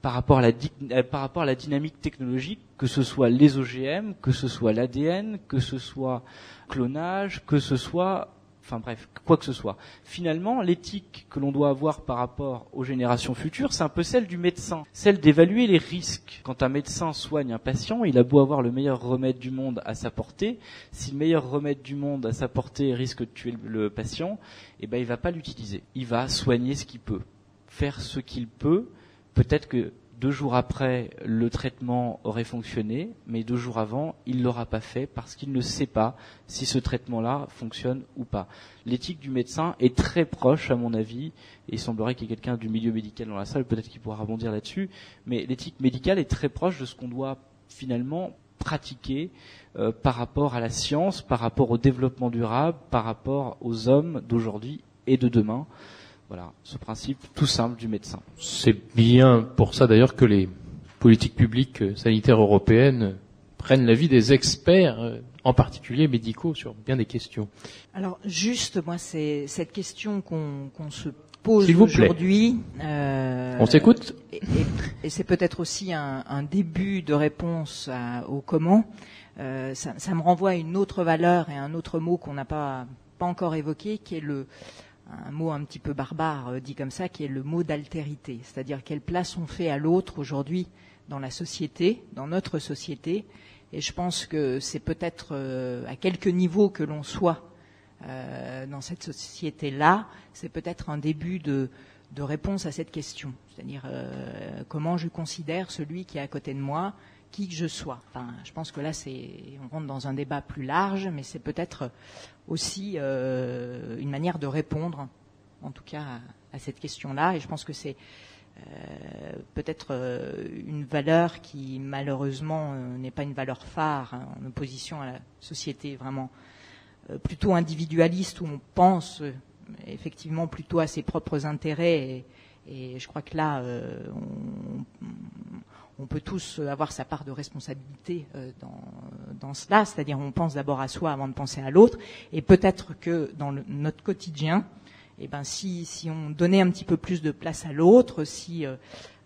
Par rapport à, la, euh, par rapport à la dynamique technologique, que ce soit les OGM, que ce soit l'ADN, que ce soit clonage, que ce soit enfin bref, quoi que ce soit. Finalement, l'éthique que l'on doit avoir par rapport aux générations futures, c'est un peu celle du médecin, celle d'évaluer les risques. Quand un médecin soigne un patient, il a beau avoir le meilleur remède du monde à sa portée, si le meilleur remède du monde à sa portée risque de tuer le patient, eh ben il va pas l'utiliser. Il va soigner ce qu'il peut, faire ce qu'il peut. Peut-être que deux jours après, le traitement aurait fonctionné, mais deux jours avant, il l'aura pas fait parce qu'il ne sait pas si ce traitement-là fonctionne ou pas. L'éthique du médecin est très proche, à mon avis, et il semblerait qu'il y ait quelqu'un du milieu médical dans la salle, peut-être qu'il pourra rebondir là-dessus, mais l'éthique médicale est très proche de ce qu'on doit finalement pratiquer euh, par rapport à la science, par rapport au développement durable, par rapport aux hommes d'aujourd'hui et de demain. Voilà, ce principe tout simple du médecin. C'est bien pour ça d'ailleurs que les politiques publiques sanitaires européennes prennent l'avis des experts, euh, en particulier médicaux, sur bien des questions. Alors juste, moi, c'est cette question qu'on qu se pose aujourd'hui. Euh, On s'écoute Et, et, et c'est peut-être aussi un, un, début de réponse à, au comment. Euh, ça, ça, me renvoie à une autre valeur et un autre mot qu'on n'a pas, pas encore évoqué, qui est le un mot un petit peu barbare euh, dit comme ça, qui est le mot d'altérité, c'est-à-dire quelle place on fait à l'autre aujourd'hui dans la société, dans notre société. Et je pense que c'est peut-être euh, à quelque niveau que l'on soit euh, dans cette société-là, c'est peut-être un début de, réponse à cette question. C'est-à-dire comment je considère celui qui est à côté de moi, qui que je sois. Enfin, je pense que là, on rentre dans un débat plus large, mais c'est peut-être aussi euh, une manière de répondre, en tout cas, à, cette question-là. Et je pense que c'est euh, peut-être euh, une valeur qui, malheureusement, n'est pas une valeur phare hein, en opposition à la société vraiment plutôt individualiste où on pense effectivement plutôt à ses propres intérêts. Et, je crois que là, on peut tous avoir sa part de responsabilité euh, dans, cela, c'est-à-dire on pense d'abord à soi avant de penser à l'autre, et peut-être que dans notre quotidien, eh ben si, on donnait un petit peu plus de place à l'autre, si euh,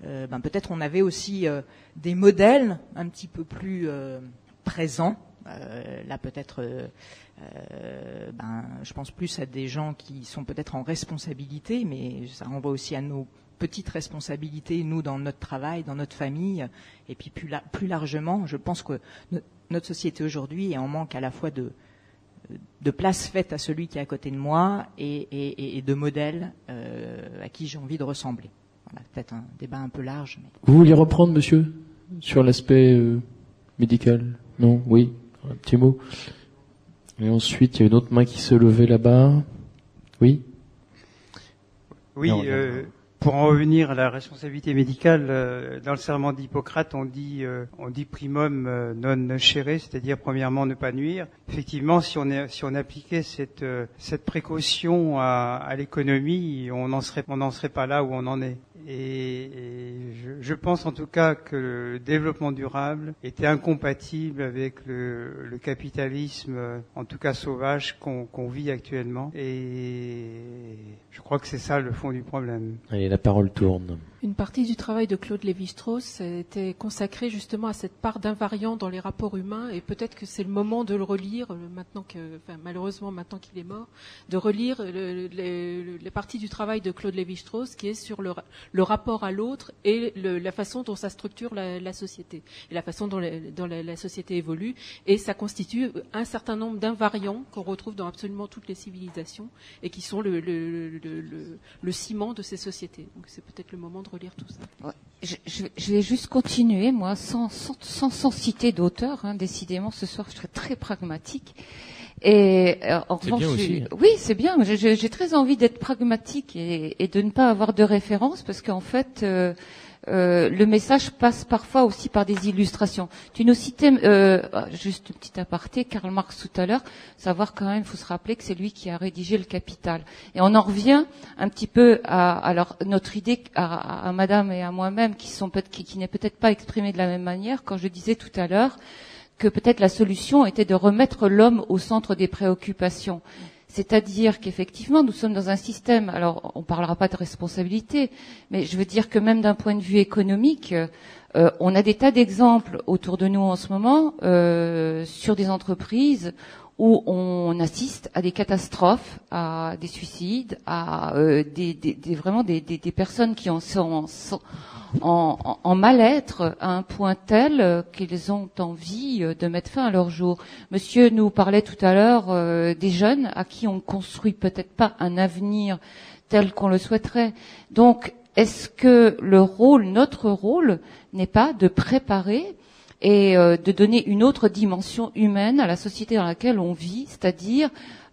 euh, ben peut-être on avait aussi euh, des modèles un petit peu plus euh, présents. Euh, là peut-être, ben, je pense plus à des gens qui sont peut-être en responsabilité, mais ça renvoie aussi à nos petite responsabilité, nous, dans notre travail, dans notre famille, et puis plus, la, plus largement, je pense que no, notre société aujourd'hui est en manque à la fois de, de place faite à celui qui est à côté de moi et, et, et de modèles euh, à qui j'ai envie de ressembler. Voilà, peut-être un débat un peu large. Mais... Vous vouliez reprendre, monsieur, sur l'aspect euh, médical? Non? Oui? Un petit mot? Et ensuite, il y a une autre main qui se levait là-bas. Oui? Oui, non, euh, pour en revenir à la responsabilité médicale, euh, dans le serment d'Hippocrate, on dit, euh, on dit primum euh, non chere, c'est-à-dire premièrement ne pas nuire. Effectivement, si on, si on appliquait cette, cette précaution à, à l'économie, on n'en serait, on n'en serait pas là où on en est. Et, et je, je, pense en tout cas que le développement durable était incompatible avec le, le capitalisme, en tout cas sauvage, qu'on qu vit actuellement. Et je crois que c'est ça le fond du problème. Allez, la parole tourne. Une partie du travail de Claude Lévi-Strauss était consacrée justement à cette part d'invariant dans les rapports humains et peut-être que c'est le moment de le relire euh, maintenant que, enfin, malheureusement maintenant qu'il est mort, de relire le- le- les parties du travail de Claude Lévi-Strauss qui est sur le, le rapport à l'autre et le- la façon dont ça structure la, la société et la façon dont, la, dont la- la société évolue et ça constitue un certain nombre d'invariants qu'on retrouve dans absolument toutes les civilisations et qui sont le, le- le- ciment de ces sociétés. Donc c'est peut-être le moment de relire tout ça. Je- je vais juste continuer, moi, sans, sans, sans, sans citer d'auteur. Hein. Décidément, ce soir, je serai très pragmatique. Et euh, en revanche, bien je- aussi. oui, c'est bien. J'ai- très envie d'être pragmatique et, et de ne pas avoir de référence parce qu'en fait, euh, euh, le message passe parfois aussi par des illustrations. Tu nous citais, euh, ah, juste une petite aparté, Karl Marx tout à l'heure, savoir quand même, il faut se rappeler que c'est lui qui a rédigé le Capital. Et on en revient un petit peu à alors notre idée à, à Madame et à moi-même qui sont qui, qui n'est peut-être pas exprimée de la même manière quand je disais tout à l'heure que peut-être la solution était de remettre l'homme au centre des préoccupations. C'est-à-dire qu'effectivement, nous sommes dans un système, alors on ne parlera pas de responsabilité, mais je veux dire que même d'un point de vue économique, euh, on a des tas d'exemples autour de nous en ce moment euh, sur des entreprises où on assiste à des catastrophes, à des suicides, à euh, des, des- vraiment des, personnes qui en sont, en, mal-être à un point tel euh, qu'ils ont envie euh, de mettre fin à leur jour. Monsieur nous parlait tout à l'heure des jeunes à qui on construit peut-être pas un avenir tel qu'on le souhaiterait. Donc, est-ce que le rôle, notre rôle, n'est pas de préparer et euh, de donner une autre dimension humaine à la société dans laquelle on vit, c'est-à-dire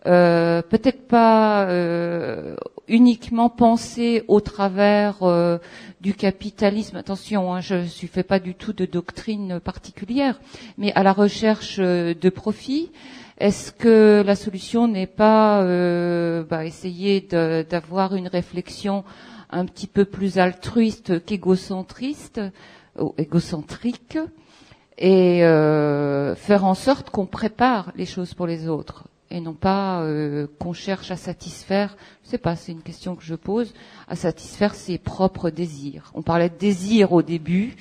euh, peut-être pas euh, uniquement penser au travers euh, du capitalisme. Attention, hein, je ne fais pas du tout de doctrine particulière, mais à la recherche euh, de profit. Est-ce que la solution n'est pas euh, bah, essayer d'avoir une réflexion un petit peu plus altruiste qu'égocentriste égocentrique et euh, faire en sorte qu'on prépare les choses pour les autres et non pas euh, qu'on cherche à satisfaire, je sais pas, c'est une question que je pose, à satisfaire ses propres désirs. On parlait de désir au début,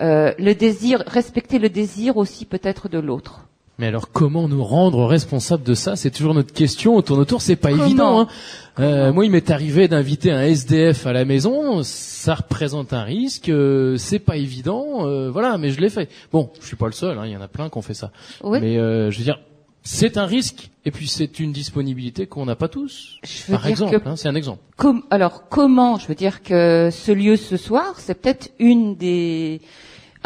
euh, le désir, respecter le désir aussi peut-être de l'autre. Mais alors comment nous rendre responsables de ça? C'est toujours notre question. On tourne autour, c'est pas Comment évident. Hein. Euh, moi, il m'est arrivé d'inviter un SDF à la maison. Ça représente un risque. euh, c'est pas évident. euh, voilà, mais je l'ai fait. Bon, je suis pas le seul. hein, Il y en a plein qui ont fait ça. Oui. Mais euh, je veux dire, c'est un risque. Et puis c'est une disponibilité qu'on n'a pas tous. Je veux Par dire exemple, que- hein, c'est un exemple. Com- alors comment? Je veux dire que ce lieu ce soir, c'est peut-être une des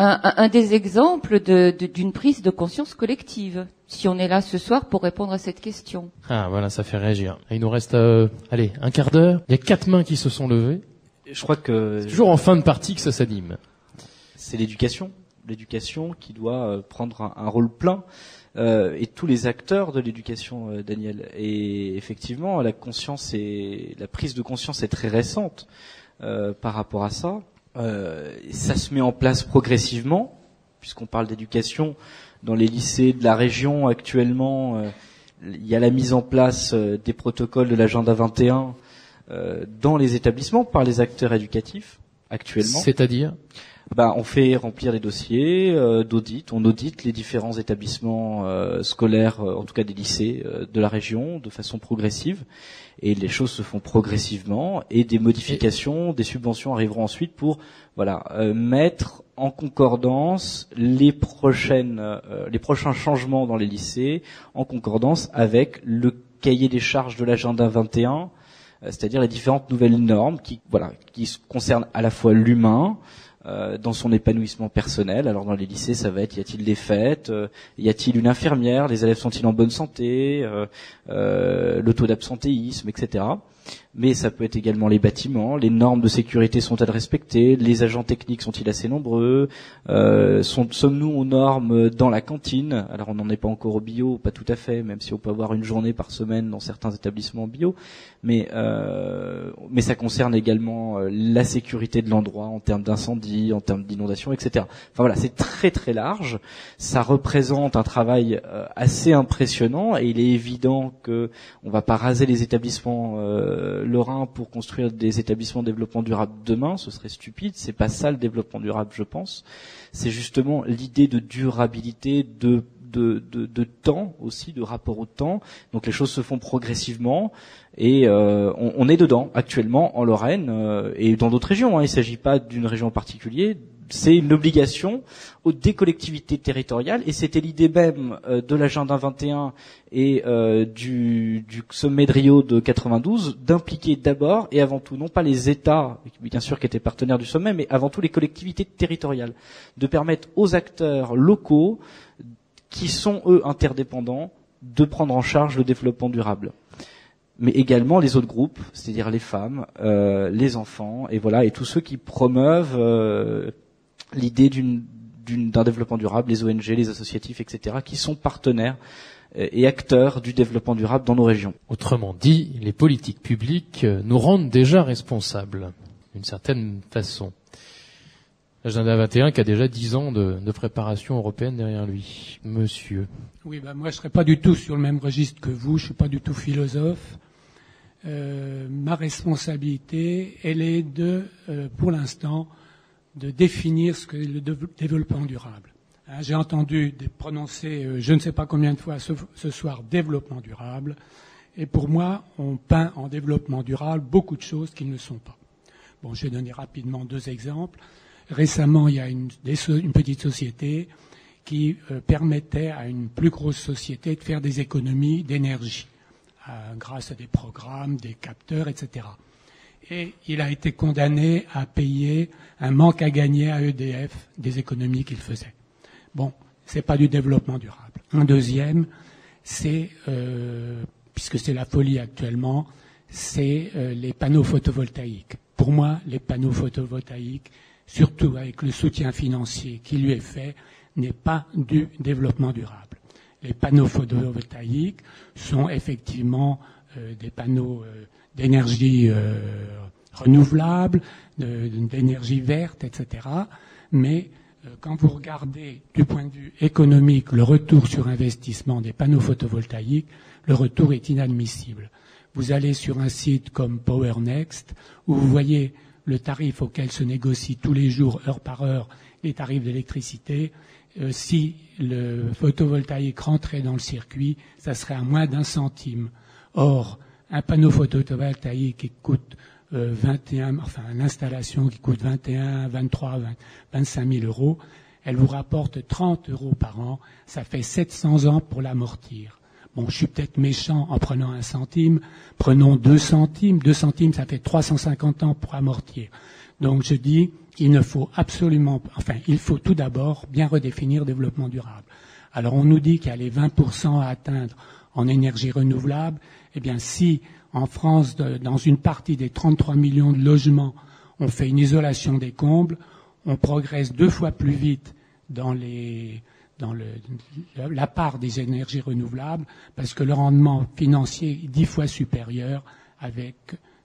un, des exemples de- de- d'une prise de conscience collective. Si on est là ce soir pour répondre à cette question. Ah voilà, ça fait réagir. Et il nous reste, euh, allez, un quart d'heure. Il y a quatre mains qui se sont levées. Je crois que C'est toujours en fin de partie que ça s'anime. c'est l'éducation, l'éducation qui doit euh, prendre un, un rôle plein euh, et tous les acteurs de l'éducation, euh, Daniel. Et effectivement, la conscience et la prise de conscience est très récente euh, par rapport à ça. Euh, ça se met en place progressivement, puisqu'on parle d'éducation dans les lycées de la région actuellement. euh, il y a la mise en place euh, des protocoles de l'agenda 21 euh, dans les établissements par les acteurs éducatifs actuellement. C'est-à-dire? Bah, on fait remplir des dossiers euh, d'audit, on audite les différents établissements euh, scolaires, euh, en tout cas des lycées de la région, de façon progressive. Et les choses se font progressivement, et des modifications, des subventions arriveront ensuite pour, voilà, mettre en concordance les prochaines, les prochains changements dans les lycées, en concordance avec le cahier des charges de l'agenda 21, euh, c'est-à-dire les différentes nouvelles normes qui, voilà, qui concernent à la fois l'humain, euh, dans son épanouissement personnel. Alors dans les lycées, ça va être y a-t-il des fêtes, euh, y a-t-il une infirmière, les élèves sont-ils en bonne santé, euh, le taux d'absentéisme, etc. Mais ça peut être également les bâtiments, les normes de sécurité sont-elles respectées, les agents techniques sont-ils assez nombreux, euh, sommes-nous aux normes dans la cantine? Alors on n'en est pas encore au bio, pas tout à fait, même si on peut avoir une journée par semaine dans certains établissements bio, mais euh, mais ça concerne également euh, la sécurité de l'endroit en termes d'incendie, en termes d'inondation, etc. Enfin voilà, c'est très très large. Ça représente un travail euh, assez impressionnant et il est évident que on va pas raser les établissements euh, Rhin pour construire des établissements de développement durable demain, ce serait stupide. C'est pas ça le développement durable, je pense. C'est justement l'idée de durabilité, de de, de, temps aussi, de rapport au temps. Donc les choses se font progressivement et euh, on, on, est dedans actuellement en Lorraine euh, et dans d'autres régions. Hein. Il ne s'agit pas d'une région en particulier c'est une obligation aux des collectivités territoriales. Et c'était l'idée même euh, de l'agenda 21 et euh, du, du, sommet de Rio de 92 d'impliquer d'abord et avant tout non pas les États bien sûr qui étaient partenaires du sommet mais avant tout les collectivités territoriales de permettre aux acteurs locaux qui sont eux interdépendants de prendre en charge le développement durable. Mais également les autres groupes, c'est-à-dire les femmes, euh, les enfants, et voilà, et tous ceux qui promeuvent l'idée d'un développement durable, les ONG, les associatifs, etc., qui sont partenaires euh, et acteurs du développement durable dans nos régions. Autrement dit, les politiques publiques euh, nous rendent déjà responsables, d'une certaine façon. L'agenda 21 qui a déjà dix ans de, de, préparation européenne derrière lui. Monsieur. Oui, bah moi je serais pas du tout sur le même registre que vous, je suis pas du tout philosophe. Euh, ma responsabilité, elle est de, euh, pour l'instant, de définir ce que le développement durable. Hein, j'ai entendu prononcer, euh, je ne sais pas combien de fois ce, soir, développement durable. Et pour moi, on peint en développement durable beaucoup de choses qui ne le sont pas. Bon, je vais donner rapidement deux exemples. Récemment, il y a une, petite société qui euh, permettait à une plus grosse société de faire des économies d'énergie euh, grâce à des programmes, des capteurs, etc et il a été condamné à payer un manque à gagner à EDF des économies qu'il faisait. Bon, c'est pas du développement durable. Un deuxième, c'est euh, puisque c'est la folie actuellement, c'est euh, les panneaux photovoltaïques. Pour moi, les panneaux photovoltaïques, surtout avec le soutien financier qui lui est fait, n'est pas du développement durable. Les panneaux photovoltaïques sont effectivement euh, des panneaux d'énergie euh, renouvelable, d'énergie verte, etc. Mais euh, quand vous regardez du point de vue économique le retour sur investissement des panneaux photovoltaïques, le retour est inadmissible. Vous allez sur un site comme PowerNext où vous voyez le tarif auquel se négocie tous les jours, heure par heure, les tarifs d'électricité. Euh, si le photovoltaïque rentrait dans le circuit, ça serait à moins d'un centime. Or, un panneau photovoltaïque qui coûte 21, euh, enfin l'installation qui coûte 21, 23, 25 000 euros, elle vous rapporte 30 euros par an, ça fait 700 ans pour l'amortir. Bon, je suis peut-être méchant en prenant un centime, prenons deux centimes, deux centimes ça fait 350 ans pour amortir. Donc je dis, il ne faut absolument, enfin, il faut tout d'abord bien redéfinir développement durable. Alors on nous dit qu'il y a les 20% à atteindre en énergie renouvelable, eh bien, si en France, dans une partie des 33 millions de logements, on fait une isolation des combles, on progresse deux fois plus vite dans, la part des énergies renouvelables parce que le rendement financier est dix fois supérieur avec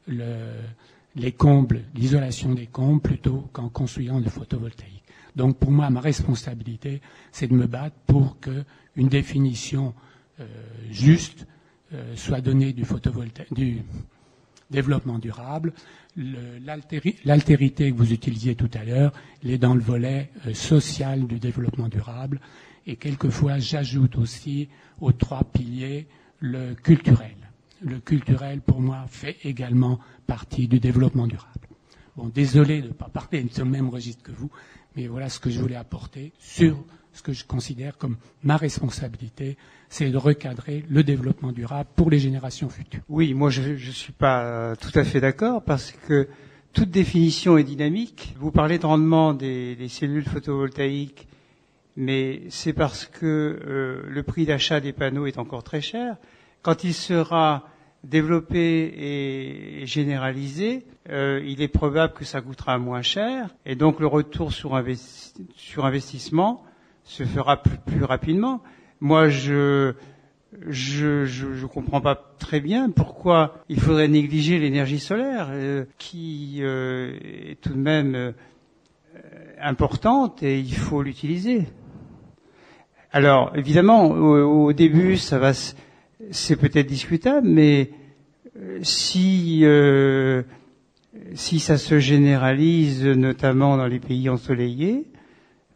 les combles, l'isolation des combles plutôt qu'en construisant du photovoltaïque. Donc pour moi, ma responsabilité, c'est de me battre pour qu'une définition euh, juste soit donné du, du développement durable. L'altérité que vous utilisiez tout à l'heure, elle est dans le volet euh, social du développement durable. Et quelquefois, j'ajoute aussi aux trois piliers le culturel. Le culturel, pour moi, fait également partie du développement durable. Bon, désolé de ne pas parler de ce même registre que vous, mais voilà ce que je voulais apporter sur ce que je considère comme ma responsabilité, c'est de recadrer le développement durable pour les générations futures. Oui, moi je ne suis pas tout à fait d'accord parce que toute définition est dynamique. Vous parlez de rendement des, cellules photovoltaïques, mais c'est parce que euh, le prix d'achat des panneaux est encore très cher. Quand il sera développé et généralisé, euh, il est probable que ça coûtera moins cher, et donc le retour sur, sur investissement se fera plus, plus rapidement. Moi, je je, je, comprends pas très bien pourquoi il faudrait négliger l'énergie solaire, euh, qui euh, est tout de même euh, importante et il faut l'utiliser. Alors, évidemment, au, au, début, ça va, c'est peut-être discutable, mais si euh, si ça se généralise, notamment dans les pays ensoleillés,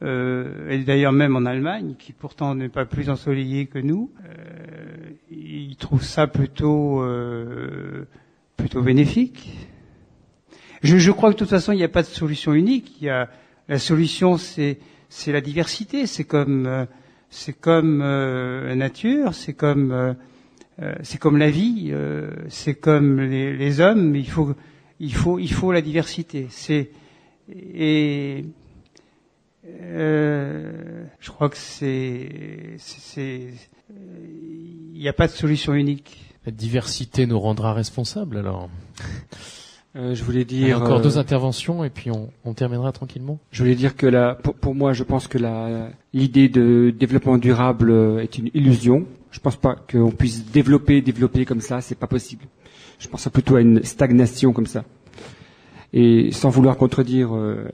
euh, et d'ailleurs même en Allemagne, qui pourtant n'est pas plus ensoleillée que nous, euh, ils trouvent ça plutôt euh, plutôt bénéfique. Je, je, crois que de toute façon, il n'y a pas de solution unique. Il y a la solution, c'est c'est la diversité. C'est comme euh, c'est comme euh, la nature, c'est comme euh, c'est comme la vie, c'est comme les, les, hommes. Il faut il faut il faut la diversité. C'est et je crois que c'est c'est il n'y a pas de solution unique. La diversité nous rendra responsables alors. Euh, je voulais dire Alors encore euh, deux interventions et puis on, on, terminera tranquillement. Je voulais dire que la, pour, pour moi, je pense que la, l'idée de développement durable euh, est une illusion. Je pense pas qu'on puisse développer, développer comme ça, c'est pas possible. Je pense plutôt à une stagnation comme ça. Et sans vouloir contredire euh,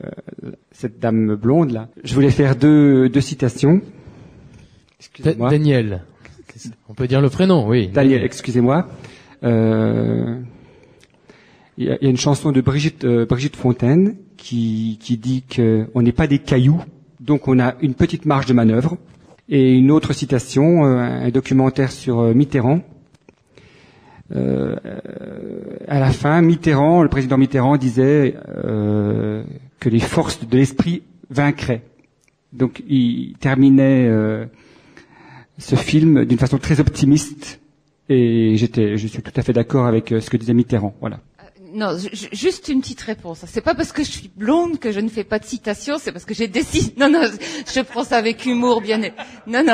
cette dame blonde là, je voulais faire deux, deux citations. Excusez-moi. Daniel. On peut dire le prénom, oui. Daniel, excusez-moi. Euh, il y, a, une chanson de Brigitte, euh, Brigitte Fontaine qui, qui dit qu'on n'est pas des cailloux, donc on a une petite marge de manœuvre. Et une autre citation, euh, un documentaire sur euh, à la fin, Mitterrand, le président Mitterrand disait que les forces de l'esprit vaincraient. Donc il terminait ce film d'une façon très optimiste et j'étais, je suis tout à fait d'accord avec ce que disait Mitterrand. Voilà non, juste une petite réponse. C'est pas parce que je suis blonde que je ne fais pas de citation, c'est parce que j'ai décidé. Non, non, je prends ça avec humour, bien. Non, non,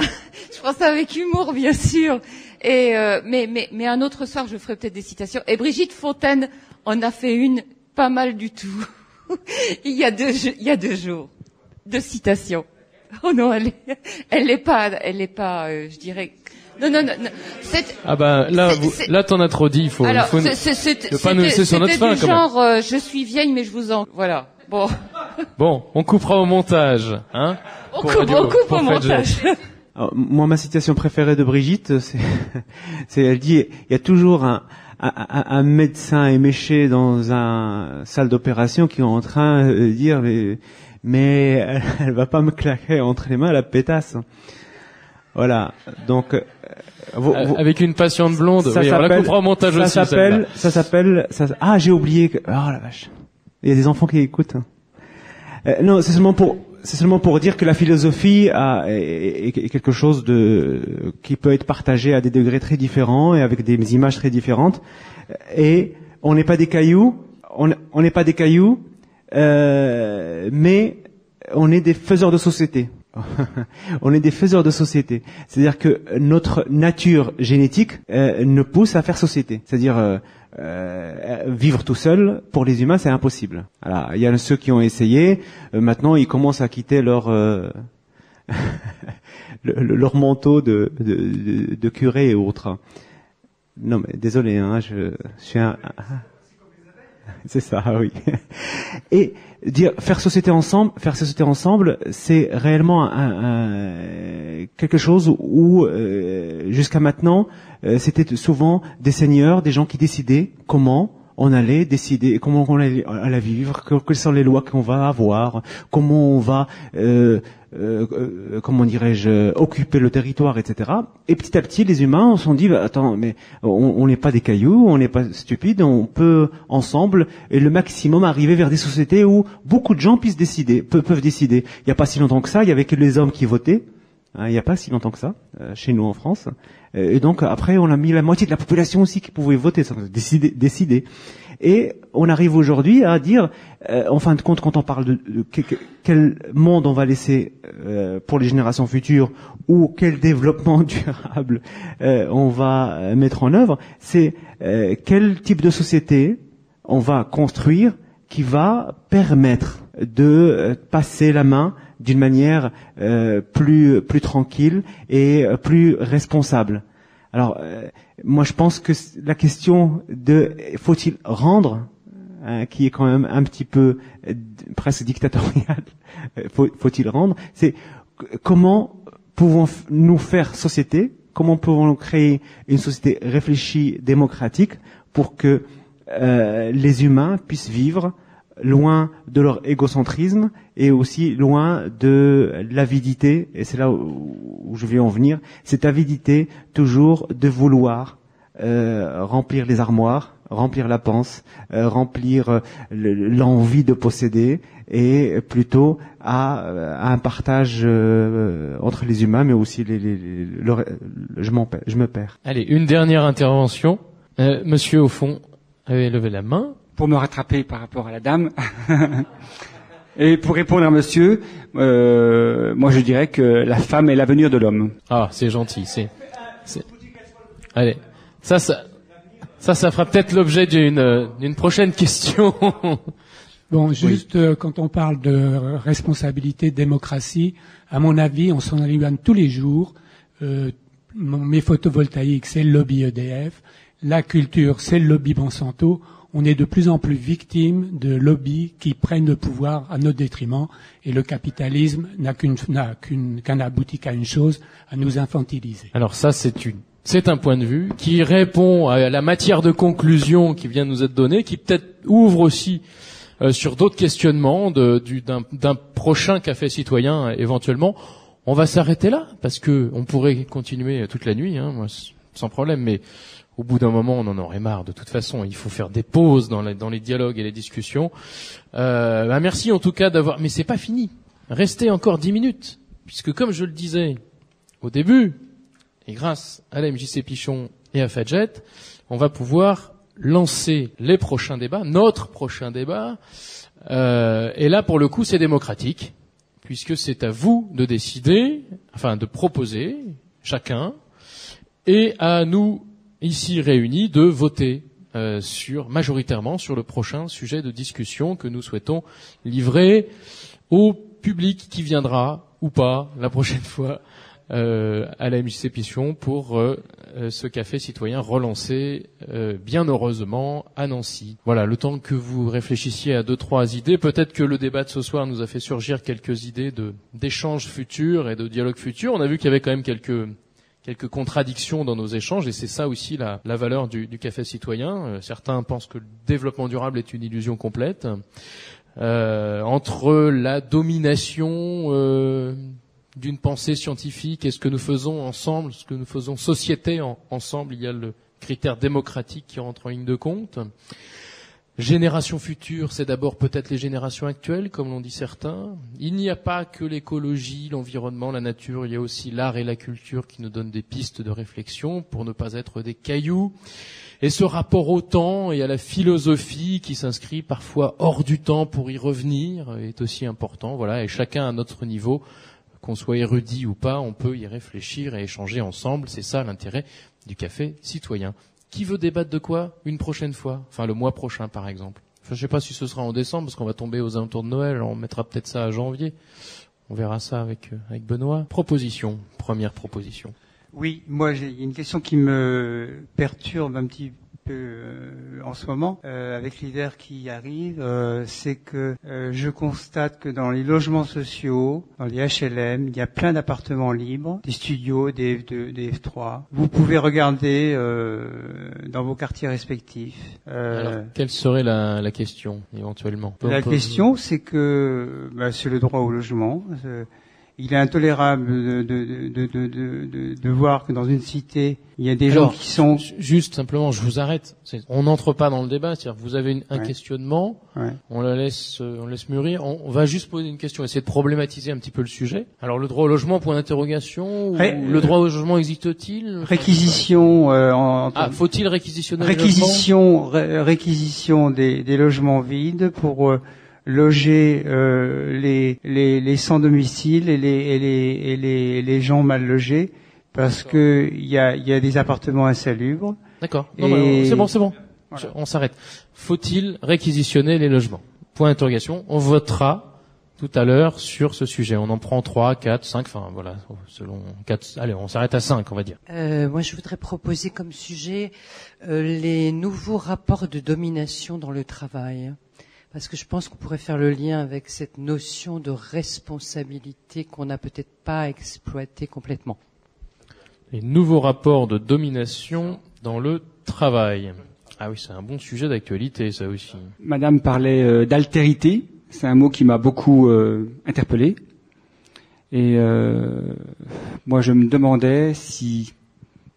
ça avec humour, bien sûr. Et euh, mais, mais, mais un autre soir, je ferai peut-être des citations. Et Brigitte Fontaine en a fait une pas mal du tout. il y a deux, il y a deux jours, deux citations. Oh non, elle est, elle est pas, elle est pas, euh, je dirais non, non, non. Ah bah là, vous, là, t'en as trop dit. Il faut, Alors, faut ne pas nous laisser sur notre fin. Du genre, euh, je suis vieille, mais je vous en. Voilà. Bon. Bon, on coupera au montage, hein. On coupe, on coupe au montage. Alors, moi, ma citation préférée de Brigitte, c'est, c'est elle dit, il y a toujours un, un, un médecin éméché dans un salle d'opération qui est en train de dire, mais, mais elle, elle va pas me claquer entre les mains la pétasse. Voilà. Donc, euh, vous, vous, avec une patiente blonde, ça oui, montage ça. S'appelle, ça s'appelle, Ah, j'ai oublié. Que... Oh la vache. Il y a des enfants qui écoutent. Hein. Euh, non, c'est seulement pour, c'est seulement pour dire que la philosophie a, est, est, quelque chose de qui peut être partagé à des degrés très différents et avec des images très différentes. Et on n'est pas des cailloux, on n'est pas des cailloux, euh, mais on est des faiseurs de société. on est des faiseurs de société. C'est-à-dire que notre nature génétique euh, nous pousse à faire société. C'est-à-dire euh, euh, vivre tout seul pour les humains, c'est impossible. Alors, il y a ceux qui ont essayé. Euh, maintenant, ils commencent à quitter leur euh, le, leur manteau de, de, de, de, curé et autres. Non, mais désolé, hein, je, je suis un. C'est ça, oui. Et dire faire société ensemble, faire société ensemble, c'est réellement un, un, quelque chose où euh, jusqu'à maintenant, euh, c'était souvent des seigneurs, des gens qui décidaient comment on allait décider comment on allait, allait vivre, quelles sont les lois qu'on va avoir, comment on va, euh, euh, comment dirais-je, occuper le territoire, etc. Et petit à petit, les humains se sont dit, bah, attends, mais on n'est pas des cailloux, on n'est pas stupides, on peut ensemble et le maximum arriver vers des sociétés où beaucoup de gens puissent décider, peuvent, décider. Il n'y a pas si longtemps que ça, il y avait que les hommes qui votaient. Hein, il n'y a pas si longtemps que ça, euh, chez nous en France. Et donc après, on a mis la moitié de la population aussi qui pouvait voter, décider. décider. Et on arrive aujourd'hui à dire, euh, en fin de compte, quand on parle de, quel monde on va laisser euh, pour les générations futures ou quel développement durable euh, on va mettre en œuvre, c'est euh, quel type de société on va construire qui va permettre de euh, passer la main d'une manière euh, plus plus tranquille et euh, plus responsable. Alors, euh, moi, je pense que la question de faut-il rendre, hein, qui est quand même un petit peu presque dictatorial, faut, faut-il rendre, c'est comment pouvons-nous faire société Comment pouvons-nous créer une société réfléchie, démocratique, pour que les humains puissent vivre loin de leur égocentrisme et aussi loin de l'avidité, et c'est là où, je vais en venir, cette avidité toujours de vouloir euh, remplir les armoires, remplir la panse, euh, remplir euh, l'envie de posséder, et plutôt à, un partage entre les humains, mais aussi les, les, je, je me perds. Allez, une dernière intervention. monsieur, au fond, avait levé la main pour me rattraper par rapport à la dame. Et pour répondre à monsieur, euh, moi je dirais que la femme est l'avenir de l'homme. Ah, c'est gentil, c'est. Allez, ça, ça, ça, ça fera peut-être l'objet d'une d'une prochaine question. Bon, juste euh, quand on parle de responsabilité, démocratie, à mon avis, on s'en éloigne tous les jours. Euh, mes photovoltaïques, c'est le lobby EDF. La culture, c'est le lobby Monsanto on est de plus en plus victime de lobbies qui prennent le pouvoir à notre détriment et le capitalisme n'a qu'un abouti qu'à une chose, à nous infantiliser. Alors ça c'est une c'est un point de vue qui répond à la matière de conclusion qui vient nous être donnée, qui peut-être ouvre aussi euh, sur d'autres questionnements d'un prochain café citoyen éventuellement. On va s'arrêter là parce que on pourrait continuer toute la nuit, hein, sans problème, mais au bout d'un moment, on en aurait marre. De toute façon, il faut faire des pauses dans les, dans les dialogues et les discussions. Euh, bah merci en tout cas d'avoir. Mais c'est pas fini. Restez encore dix minutes, puisque comme je le disais au début, et grâce à la MJC Pichon et à Fadjet, on va pouvoir lancer les prochains débats, notre prochain débat. Euh, et là, pour le coup, c'est démocratique, puisque c'est à vous de décider, enfin de proposer, chacun, et à nous ici réunis de voter euh, sur majoritairement sur le prochain sujet de discussion que nous souhaitons livrer au public qui viendra ou pas la prochaine fois euh, à la MJC Pichon pour euh, ce café citoyen relancé bien heureusement à Nancy. Voilà, le temps que vous réfléchissiez à deux trois idées, peut-être que le débat de ce soir nous a fait surgir quelques idées de d'échanges futurs et de dialogues futurs. On a vu qu'il y avait quand même quelques quelques contradictions dans nos échanges, et c'est ça aussi la, valeur du, du, café citoyen. Euh, certains pensent que le développement durable est une illusion complète. Euh, entre la domination euh, d'une pensée scientifique et ce que nous faisons ensemble, ce que nous faisons société ensemble, il y a le critère démocratique qui rentre en ligne de compte. Génération future, c'est d'abord peut-être les générations actuelles, comme l'ont dit certains. Il n'y a pas que l'écologie, l'environnement, la nature, il y a aussi l'art et la culture qui nous donnent des pistes de réflexion pour ne pas être des cailloux. Et ce rapport au temps et à la philosophie qui s'inscrit parfois hors du temps pour y revenir est aussi important. Voilà, et chacun à notre niveau, qu'on soit érudit ou pas, on peut y réfléchir et échanger ensemble. C'est ça l'intérêt du café citoyen. Qui veut débattre de quoi une prochaine fois? Enfin, le mois prochain, par exemple. Enfin, je sais pas si ce sera en décembre, parce qu'on va tomber aux alentours de Noël. On mettra peut-être ça à janvier. On verra ça avec, euh, avec Benoît. Proposition. Première proposition. Oui, moi j'ai une question qui me perturbe un petit euh, en ce moment, euh, avec l'hiver qui arrive, euh, c'est que je constate que dans les logements sociaux, dans les HLM, il y a plein d'appartements libres, des studios, des F2, des F3. Vous pouvez regarder dans vos quartiers respectifs. Alors, quelle serait la, la question éventuellement? La question, c'est que bah, c'est le droit au logement il est intolérable de, de, de, de, voir que dans une cité, il y a des gens qui sont... Juste simplement, je vous arrête. On n'entre pas dans le débat. C'est-à-dire, vous avez un questionnement, on la laisse, on laisse mûrir. On, va juste poser une question, essayer de problématiser un petit peu le sujet. Alors, le droit au logement, point d'interrogation. le droit au logement existe-t-il? Réquisition. Euh, en, ah, faut-il réquisitionner Réquisition, réquisition des, des, logements vides pour euh, loger euh, les, les, les sans domicile et les, et les, et les, les gens mal logés parce que il y a, y a des appartements insalubres. D'accord. C'est bon, c'est bon. On s'arrête. Faut-il réquisitionner les logements? Point d'interrogation. On votera tout à l'heure sur ce sujet. On en prend trois, quatre, cinq, enfin voilà, selon quatre. Allez, on s'arrête à cinq, on va dire. Euh, moi, je voudrais proposer comme sujet euh, les nouveaux rapports de domination dans le travail parce que je pense qu'on pourrait faire le lien avec cette notion de responsabilité qu'on n'a peut-être pas exploitée complètement. Les nouveaux rapports de domination dans le travail. Ah oui, c'est un bon sujet d'actualité, ça aussi. Madame parlait euh, d'altérité. C'est un mot qui m'a beaucoup euh, interpellé. Et euh, moi, je me demandais si,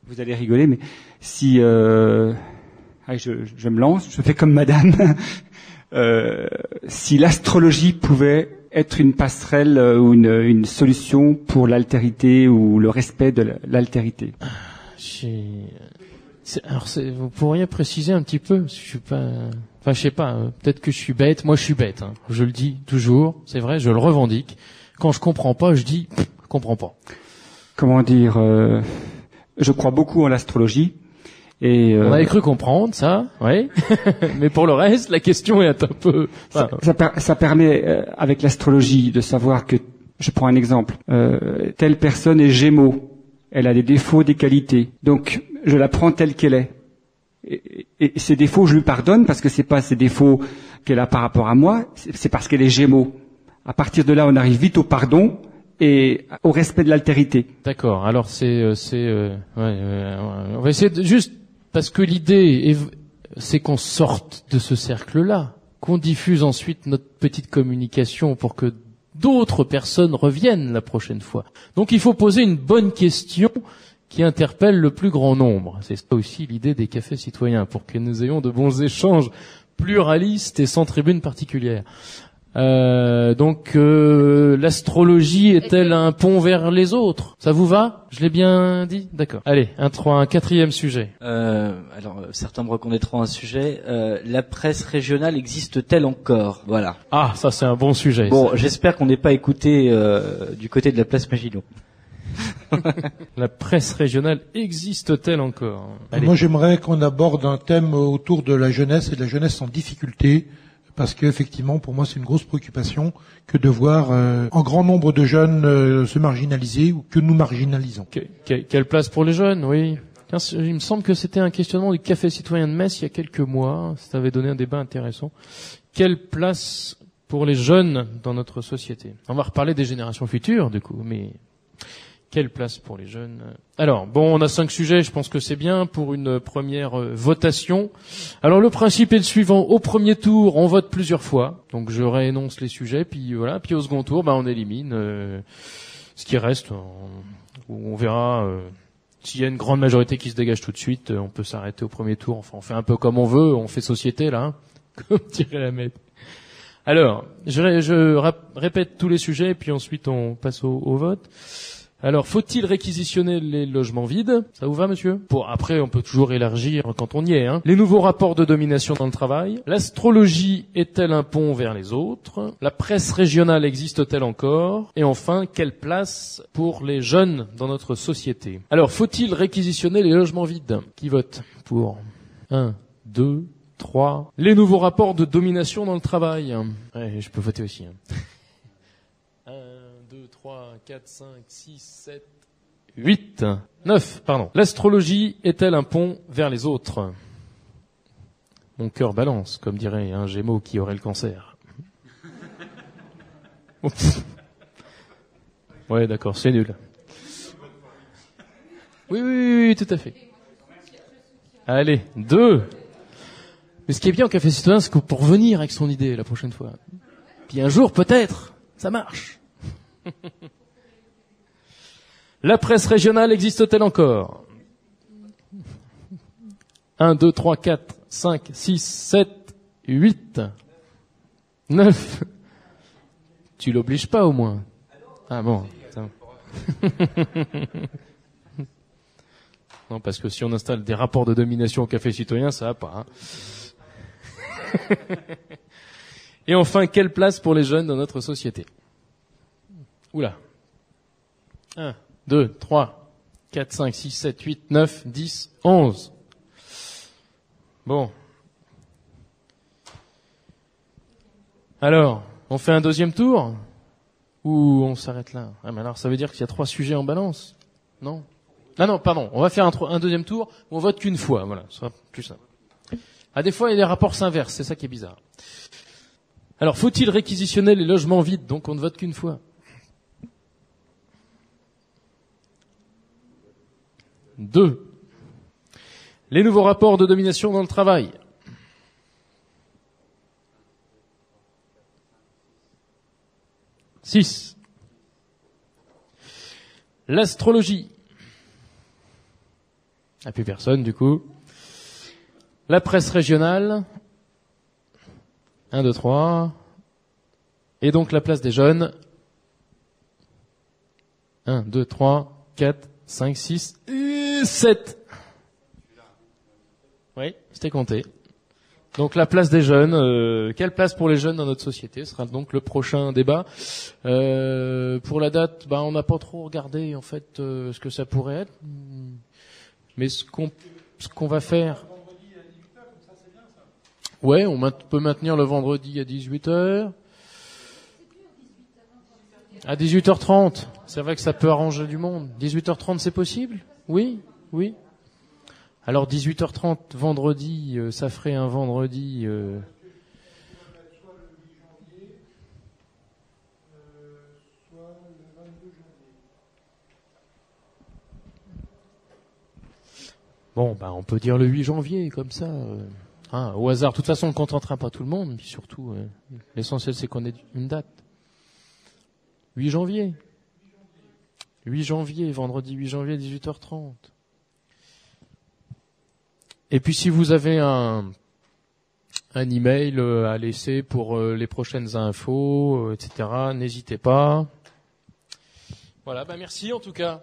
vous allez rigoler, mais si, euh, allez, je, je me lance, je fais comme Madame, euh, si l'astrologie pouvait être une passerelle euh, ou une, une solution pour l'altérité ou le respect de la- l'altérité. C'est- Alors, vous pourriez préciser un petit peu parce que Je suis pas. Enfin, je sais pas. euh, Peut-être que je suis bête. Moi, je suis bête. hein. Je le dis toujours. C'est vrai. Je le revendique. Quand je comprends pas, je dis, pff, je comprends pas. Comment dire euh, Je crois beaucoup en l'astrologie. Et euh, On avait cru comprendre ça, oui. Mais pour le reste, la question est un peu. Ça, enfin, ça per- ça permet, euh, avec l'astrologie, de savoir que, je prends un exemple, euh, telle personne est Gémeaux, elle a des défauts, des qualités. Donc, je la prends telle qu'elle est. Et, et- et ces défauts, je lui pardonne parce que c'est pas ces défauts qu'elle a par rapport à moi, c'est parce qu'elle est Gémeaux. À partir de là, on arrive vite au pardon et au respect de l'altérité. D'accord. Alors c'est euh, c'est euh, ouais, ouais, ouais. on va essayer de juste parce que l'idée est- c'est qu'on sorte de ce cercle-là, qu'on diffuse ensuite notre petite communication pour que d'autres personnes reviennent la prochaine fois. Donc il faut poser une bonne question qui interpelle le plus grand nombre. C'est ça aussi l'idée des cafés citoyens pour que nous ayons de bons échanges pluralistes et sans tribune particulière. Euh, donc euh, l'astrologie est-elle un pont vers les autres? Ça vous va? Je l'ai bien dit? D'accord. Allez, un, trois, un quatrième sujet. Euh, alors, euh, certains me reconnaîtront un sujet. Euh, la presse régionale existe-t-elle encore? Voilà. Ah, ça c'est un bon sujet. Bon, j'espère qu'on n'est pas écouté euh, du côté de la place Maginot. La presse régionale existe-t-elle encore? Allez. Moi, j'aimerais qu'on aborde un thème autour de la jeunesse et de la jeunesse en difficulté, parce qu'effectivement, pour moi, c'est une grosse préoccupation que de voir euh, un grand nombre de jeunes euh, se marginaliser ou que nous marginalisons. Que- que- quelle place pour les jeunes Oui. Il me semble que c'était un questionnement du Café citoyen de Metz il y a quelques mois. Ça avait donné un débat intéressant. Quelle place pour les jeunes dans notre société? On va reparler des générations futures, du coup, mais quelle place pour les jeunes? Alors, bon, on a cinq sujets, je pense que c'est bien pour une première euh, votation. Alors, le principe est le suivant. Au premier tour, on vote plusieurs fois. Donc, je réénonce les sujets, puis voilà. Puis au second tour, bah, on élimine euh, ce qui reste. On, verra... euh, s'il y a une grande majorité qui se dégage tout de suite, on peut s'arrêter au premier tour. Enfin, on fait un peu comme on veut, on fait société là, hein, comme dirait la maître. Alors, je, répète tous les sujets et puis ensuite on passe au vote. Alors, faut-il réquisitionner les logements vides? Ça vous va, monsieur? Bon, après, on peut toujours élargir quand on y est. Hein. Les nouveaux rapports de domination dans le travail. L'astrologie est-elle un pont vers les autres? La presse régionale existe-t-elle encore? Et enfin, quelle place pour les jeunes dans notre société? Alors, faut-il réquisitionner les logements vides? Qui vote pour? 1, 2, 3. Les nouveaux rapports de domination dans le travail. Ouais, je peux voter aussi. Hein. 1, 2, 3, 4, 5, 6, 7, 8, 9, pardon. L'astrologie est-elle un pont vers les autres? Mon cœur balance, comme dirait un gémeau qui aurait le cancer. Ouais, d'accord, c'est nul. Oui, oui, oui, oui, tout à fait. Allez, deux. Mais ce qui est bien au Café Citoyen, c'est que pour venir avec son idée la prochaine fois. Puis un jour, peut-être, ça marche. La presse régionale existe-t-elle encore? 1, 2, 3, 4, 5, 6, 7, 8, 9. Tu l'obliges pas au moins Ah bon. non, parce que si on installe des rapports de domination au café citoyen, ça va pas. hein. Et enfin, quelle place pour les jeunes dans notre société? Oula. 1, 2, 3, 4, 5, 6, 7, 8, 9, 10, 11. Bon. Alors, on fait un deuxième tour Ou on s'arrête là? Ah, mais Alors, ça veut dire qu'il y a trois sujets en balance Non? Ah non, pardon. On va faire un, deuxième tour où on vote qu'une fois. Voilà, ce sera plus simple. Ah, des fois, il y a des rapports s'inversent. C'est ça qui est bizarre. Alors, faut-il réquisitionner les logements vides Donc, on ne vote qu'une fois? 2. Les nouveaux rapports de domination dans le travail. Six. L'astrologie. A plus personne du coup. La presse régionale. 1, 2, 3. Et donc la place des jeunes. Un, deux, trois, quatre, cinq, six. Oui, c'était compté. Donc la place des jeunes, euh, quelle place pour les jeunes dans notre société Ce sera donc le prochain débat. Euh, pour la date, bah, on n'a pas trop regardé en fait euh, ce que ça pourrait être, mais ce qu'on ce qu'on va faire. Ouais, on peut maintenir le vendredi à 18h. À 18h30, c'est vrai que ça peut arranger du monde. 18h30, c'est possible? Oui oui. Alors 18h30 vendredi, euh, ça ferait un vendredi. Euh... Bon, bah, on peut dire le 8 janvier, comme ça, euh, hein, au hasard. De toute façon, on ne contentera pas tout le monde, mais surtout, l'essentiel, c'est qu'on ait une date. 8 janvier. 8 janvier, vendredi 8 janvier, 18h30. Et puis si vous avez un, un email euh, à laisser pour euh, les prochaines infos, euh, etc., n'hésitez pas. Voilà, bah merci en tout cas.